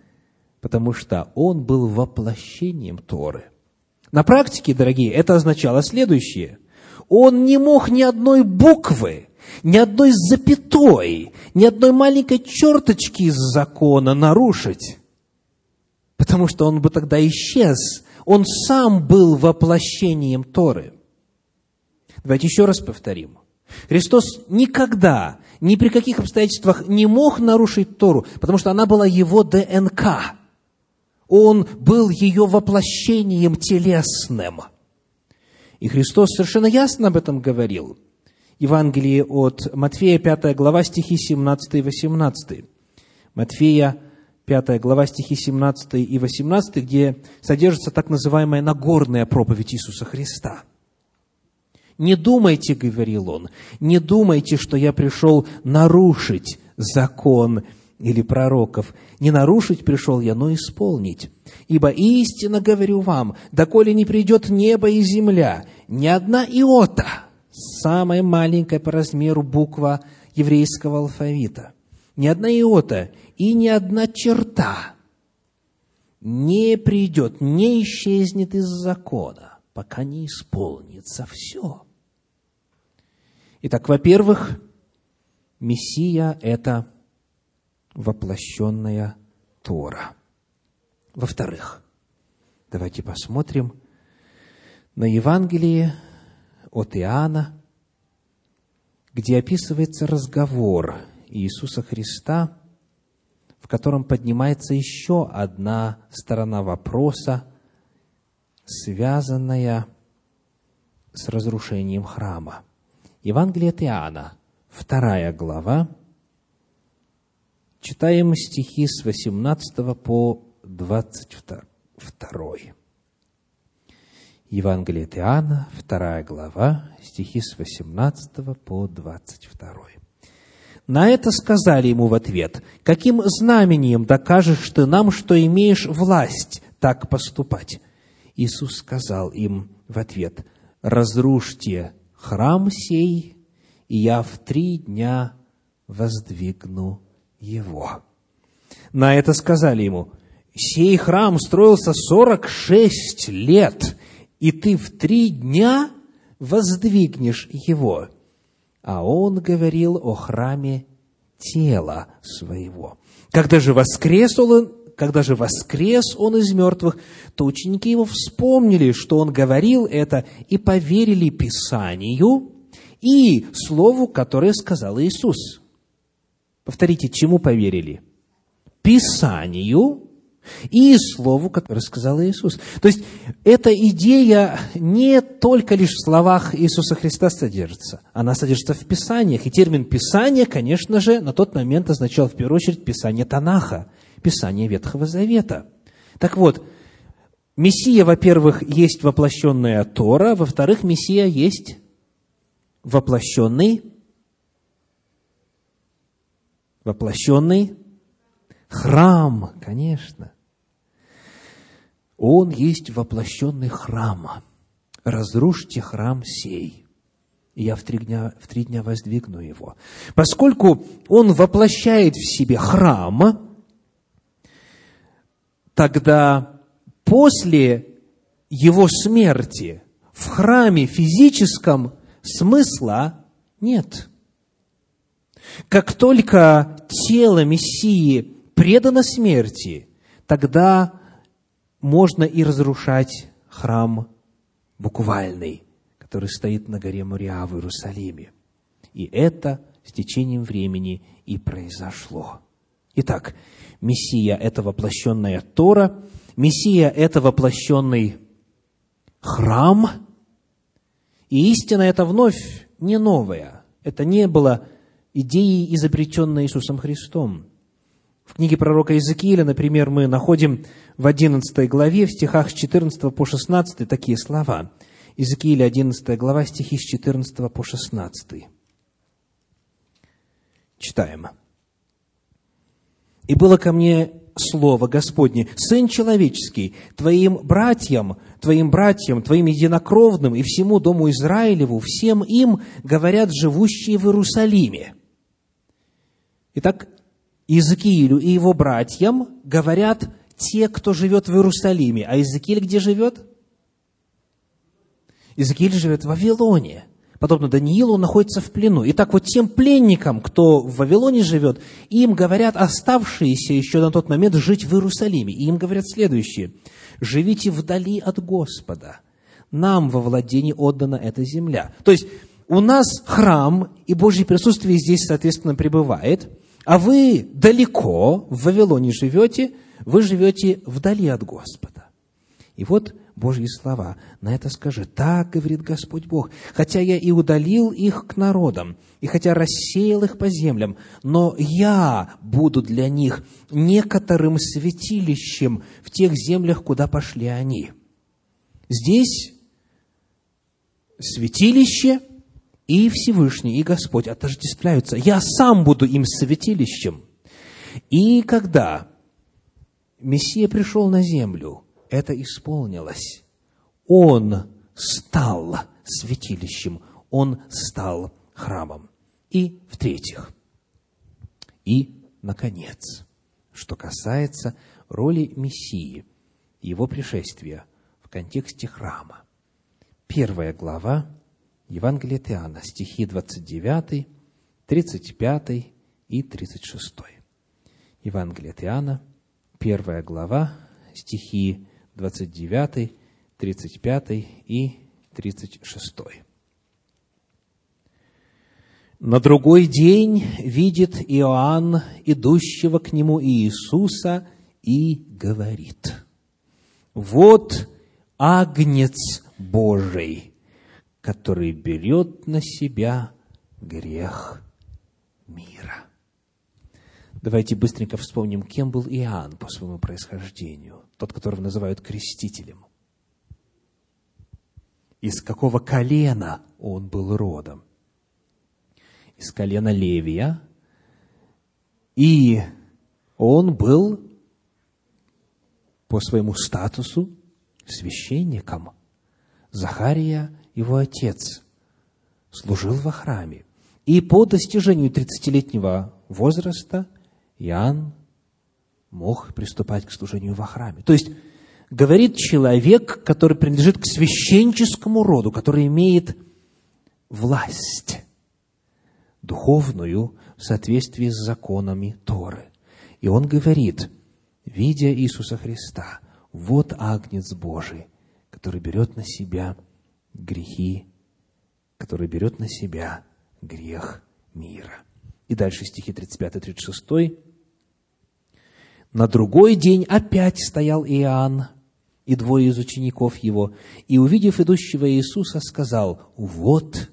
Потому что Он был воплощением Торы. На практике, дорогие, это означало следующее. Он не мог ни одной буквы ни одной запятой, ни одной маленькой черточки из закона нарушить, потому что он бы тогда исчез. Он сам был воплощением Торы. Давайте еще раз повторим. Христос никогда, ни при каких обстоятельствах не мог нарушить Тору, потому что она была его ДНК. Он был ее воплощением телесным. И Христос совершенно ясно об этом говорил – Евангелии от Матфея, 5 глава, стихи 17 и 18. Матфея, 5 глава, стихи 17 и 18, где содержится так называемая Нагорная проповедь Иисуса Христа. «Не думайте, — говорил он, — не думайте, что я пришел нарушить закон или пророков. Не нарушить пришел я, но исполнить. Ибо истинно говорю вам, доколе не придет небо и земля, ни одна иота — самая маленькая по размеру буква еврейского алфавита. Ни одна иота и ни одна черта не придет, не исчезнет из закона, пока не исполнится все. Итак, во-первых, Мессия – это воплощенная Тора. Во-вторых, давайте посмотрим на Евангелие от Иоанна, где описывается разговор Иисуса Христа, в котором поднимается еще одна сторона вопроса, связанная с разрушением храма. Евангелие от Иоанна, вторая глава, читаем стихи с 18 по 22. Евангелие от Иоанна, 2 глава, стихи с 18 по 22. На это сказали ему в ответ, «Каким знамением докажешь ты нам, что имеешь власть так поступать?» Иисус сказал им в ответ, «Разрушьте храм сей, и я в три дня воздвигну его». На это сказали ему, «Сей храм строился сорок шесть лет, и ты в три дня воздвигнешь его. А он говорил о храме тела своего. Когда же воскрес он, когда же воскрес он из мертвых, то ученики его вспомнили, что он говорил это, и поверили Писанию и Слову, которое сказал Иисус. Повторите, чему поверили? Писанию и Слову, которое сказал Иисус. То есть, эта идея не только лишь в словах Иисуса Христа содержится, она содержится в Писаниях. И термин «Писание», конечно же, на тот момент означал в первую очередь Писание Танаха, Писание Ветхого Завета. Так вот, Мессия, во-первых, есть воплощенная Тора, во-вторых, Мессия есть воплощенный, воплощенный храм, конечно. Он есть воплощенный храм. Разрушьте храм сей, и я в три дня, в три дня воздвигну его. Поскольку он воплощает в себе храм, тогда после его смерти в храме физическом смысла нет. Как только тело Мессии предано смерти, тогда можно и разрушать храм буквальный, который стоит на горе Мориа в Иерусалиме. И это с течением времени и произошло. Итак, Мессия – это воплощенная Тора, Мессия – это воплощенный храм, и истина это вновь не новая. Это не было идеей, изобретенной Иисусом Христом. В книге пророка Иезекииля, например, мы находим в 11 главе, в стихах с 14 по 16 такие слова. Иезекииля, 11 глава, стихи с 14 по 16. Читаем. «И было ко мне слово Господне, Сын человеческий, твоим братьям, твоим братьям, твоим единокровным и всему дому Израилеву, всем им говорят живущие в Иерусалиме». Итак, Иезекиилю и его братьям говорят те, кто живет в Иерусалиме. А Иезекииль где живет? Иезекииль живет в Вавилоне. Подобно Даниилу, находится в плену. Итак, вот тем пленникам, кто в Вавилоне живет, им говорят оставшиеся еще на тот момент жить в Иерусалиме. И им говорят следующее. «Живите вдали от Господа. Нам во владении отдана эта земля». То есть, у нас храм, и Божье присутствие здесь, соответственно, пребывает – а вы далеко, в Вавилоне живете, вы живете вдали от Господа. И вот Божьи слова. На это скажи, так говорит Господь Бог, хотя я и удалил их к народам, и хотя рассеял их по землям, но я буду для них некоторым святилищем в тех землях, куда пошли они. Здесь святилище – и Всевышний, и Господь отождествляются. Я сам буду им святилищем. И когда Мессия пришел на землю, это исполнилось. Он стал святилищем, он стал храмом. И в-третьих, и, наконец, что касается роли Мессии, его пришествия в контексте храма. Первая глава Евангелие от Иоанна, стихи 29, 35 и 36. Евангелие от Иоанна, первая глава, стихи 29, 35 и 36. На другой день видит Иоанн, идущего к нему Иисуса, и говорит, «Вот Агнец Божий, который берет на себя грех мира. Давайте быстренько вспомним, кем был Иоанн по своему происхождению, тот, которого называют крестителем. Из какого колена он был родом? Из колена Левия. И он был по своему статусу священником. Захария его отец служил во храме. И по достижению 30-летнего возраста Иоанн мог приступать к служению во храме. То есть, говорит человек, который принадлежит к священческому роду, который имеет власть духовную в соответствии с законами Торы. И он говорит, видя Иисуса Христа, вот Агнец Божий, который берет на себя грехи, который берет на себя грех мира. И дальше стихи 35-36. На другой день опять стоял Иоанн и двое из учеников его, и, увидев идущего Иисуса, сказал, «Вот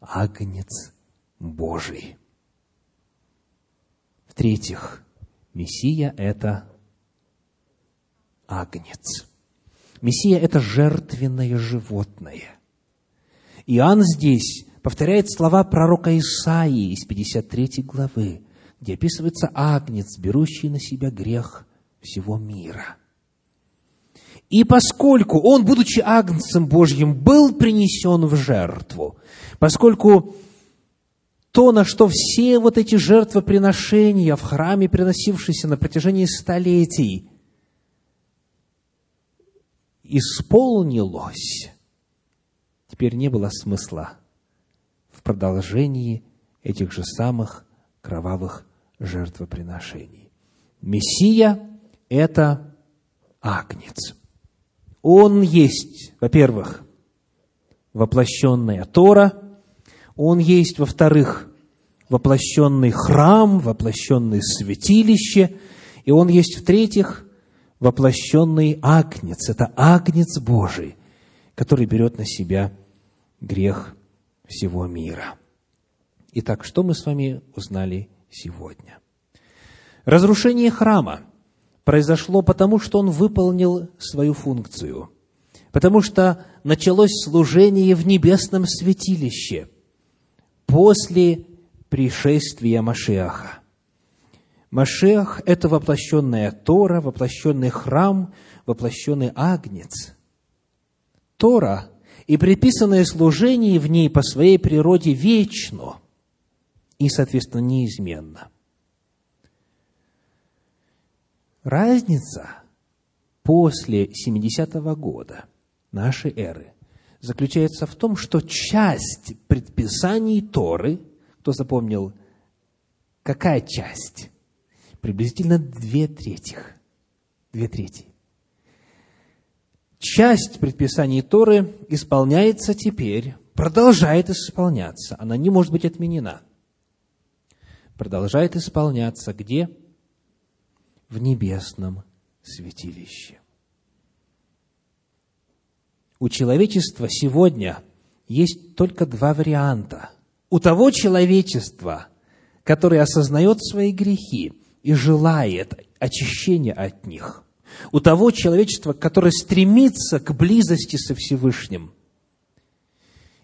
Агнец Божий». В-третьих, Мессия – это Агнец. Мессия – это жертвенное животное. Иоанн здесь повторяет слова пророка Исаии из 53 главы, где описывается Агнец, берущий на себя грех всего мира – и поскольку он, будучи агнцем Божьим, был принесен в жертву, поскольку то, на что все вот эти жертвоприношения в храме, приносившиеся на протяжении столетий, исполнилось, теперь не было смысла в продолжении этих же самых кровавых жертвоприношений. Мессия – это агнец – он есть, во-первых, воплощенная Тора, Он есть, во-вторых, воплощенный храм, воплощенное святилище, и Он есть, в-третьих, воплощенный агнец. Это агнец Божий, который берет на себя грех всего мира. Итак, что мы с вами узнали сегодня? Разрушение храма – произошло потому, что он выполнил свою функцию, потому что началось служение в небесном святилище после пришествия Машеаха. Машеах – это воплощенная Тора, воплощенный храм, воплощенный агнец. Тора и приписанное служение в ней по своей природе вечно и, соответственно, неизменно. Разница после 70-го года нашей эры заключается в том, что часть предписаний Торы, кто запомнил, какая часть? Приблизительно две трети. Две трети. Часть предписаний Торы исполняется теперь, продолжает исполняться. Она не может быть отменена. Продолжает исполняться где? в небесном святилище. У человечества сегодня есть только два варианта. У того человечества, которое осознает свои грехи и желает очищения от них, у того человечества, которое стремится к близости со Всевышним.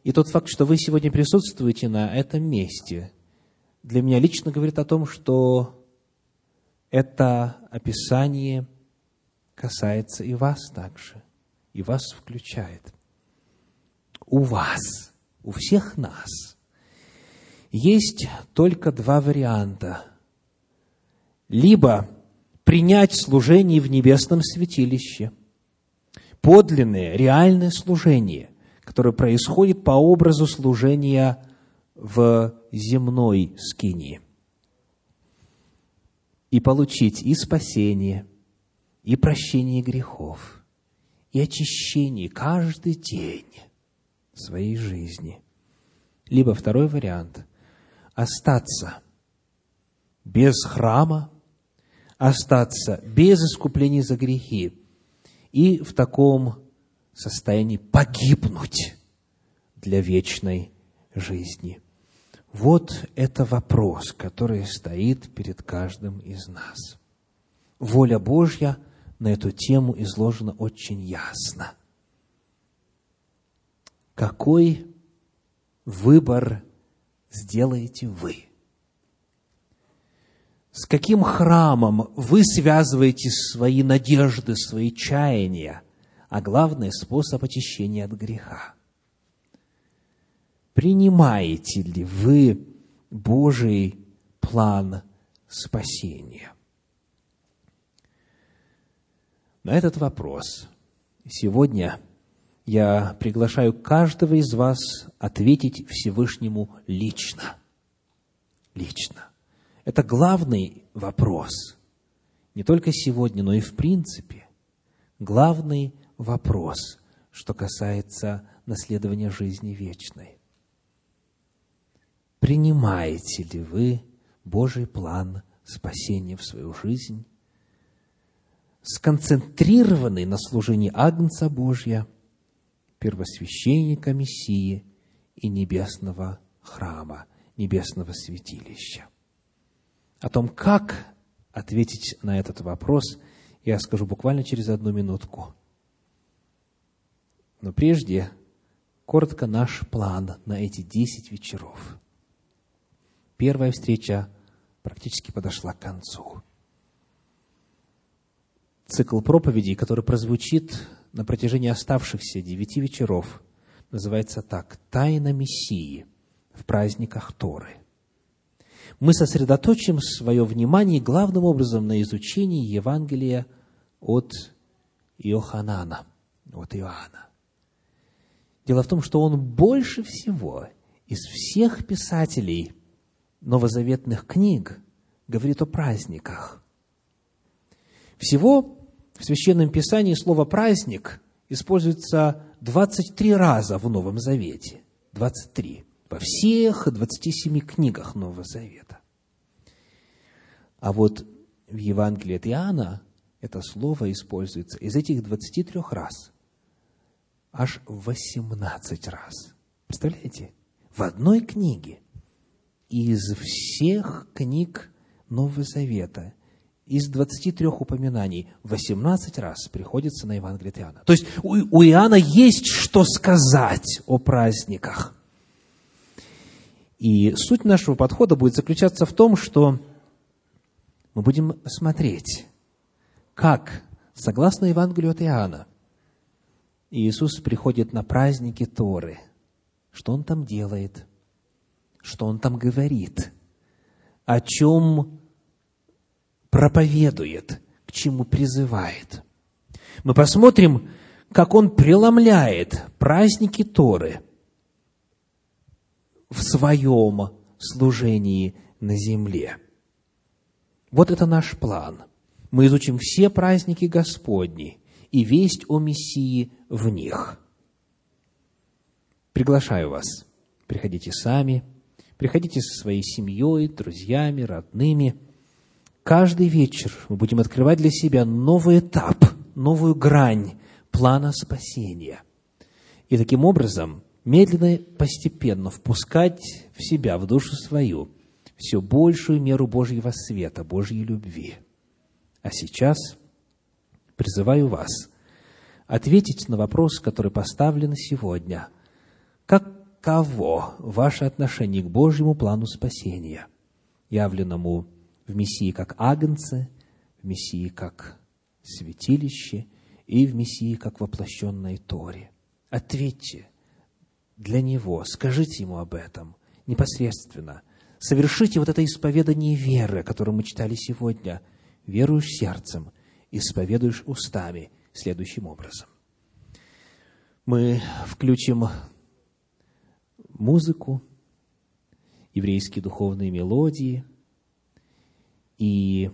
И тот факт, что вы сегодня присутствуете на этом месте, для меня лично говорит о том, что это описание касается и вас также, и вас включает. У вас, у всех нас есть только два варианта. Либо принять служение в небесном святилище, подлинное, реальное служение, которое происходит по образу служения в земной скинии – и получить и спасение, и прощение грехов, и очищение каждый день своей жизни. Либо второй вариант – остаться без храма, остаться без искупления за грехи и в таком состоянии погибнуть для вечной жизни – вот это вопрос, который стоит перед каждым из нас. Воля Божья на эту тему изложена очень ясно. Какой выбор сделаете вы? С каким храмом вы связываете свои надежды, свои чаяния, а главное – способ очищения от греха? Принимаете ли вы Божий план спасения? На этот вопрос Сегодня я приглашаю каждого из вас ответить Всевышнему лично. Лично. Это главный вопрос. Не только сегодня, но и в принципе. Главный вопрос, что касается наследования жизни вечной. Принимаете ли вы Божий план спасения в свою жизнь? Сконцентрированный на служении Агнца Божья, первосвященника Мессии и небесного храма, небесного святилища. О том, как ответить на этот вопрос, я скажу буквально через одну минутку. Но прежде, коротко наш план на эти десять вечеров. Первая встреча практически подошла к концу. Цикл проповедей, который прозвучит на протяжении оставшихся девяти вечеров, называется так «Тайна Мессии в праздниках Торы». Мы сосредоточим свое внимание главным образом на изучении Евангелия от Иоханана, от Иоанна. Дело в том, что он больше всего из всех писателей новозаветных книг говорит о праздниках. Всего в Священном Писании слово «праздник» используется 23 раза в Новом Завете. 23. Во всех 27 книгах Нового Завета. А вот в Евангелии от Иоанна это слово используется из этих 23 раз аж 18 раз. Представляете? В одной книге из всех книг Нового Завета, из 23 упоминаний, 18 раз приходится на Евангелие от Иоанна. То есть у, Иоанна есть что сказать о праздниках. И суть нашего подхода будет заключаться в том, что мы будем смотреть, как, согласно Евангелию от Иоанна, Иисус приходит на праздники Торы. Что Он там делает? Что Он там говорит? О чем проповедует? К чему призывает? Мы посмотрим, как Он преломляет праздники Торы в своем служении на земле. Вот это наш план. Мы изучим все праздники Господни и весть о Мессии в них. Приглашаю вас. Приходите сами, приходите со своей семьей, друзьями, родными. Каждый вечер мы будем открывать для себя новый этап, новую грань плана спасения. И таким образом медленно, постепенно впускать в себя, в душу свою, все большую меру Божьего света, Божьей любви. А сейчас призываю вас ответить на вопрос, который поставлен сегодня. Каково ваше отношение к Божьему плану спасения, явленному в Мессии как Агнце, в Мессии как святилище и в Мессии как воплощенной Торе? Ответьте для Него, скажите Ему об этом непосредственно. Совершите вот это исповедание веры, которое мы читали сегодня. Веруешь сердцем, исповедуешь устами – следующим образом. Мы включим музыку, еврейские духовные мелодии, и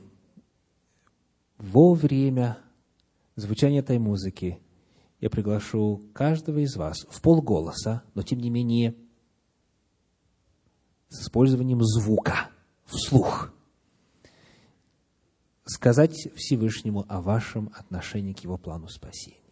во время звучания этой музыки я приглашу каждого из вас в полголоса, но тем не менее с использованием звука, вслух – сказать Всевышнему о вашем отношении к Его плану спасения.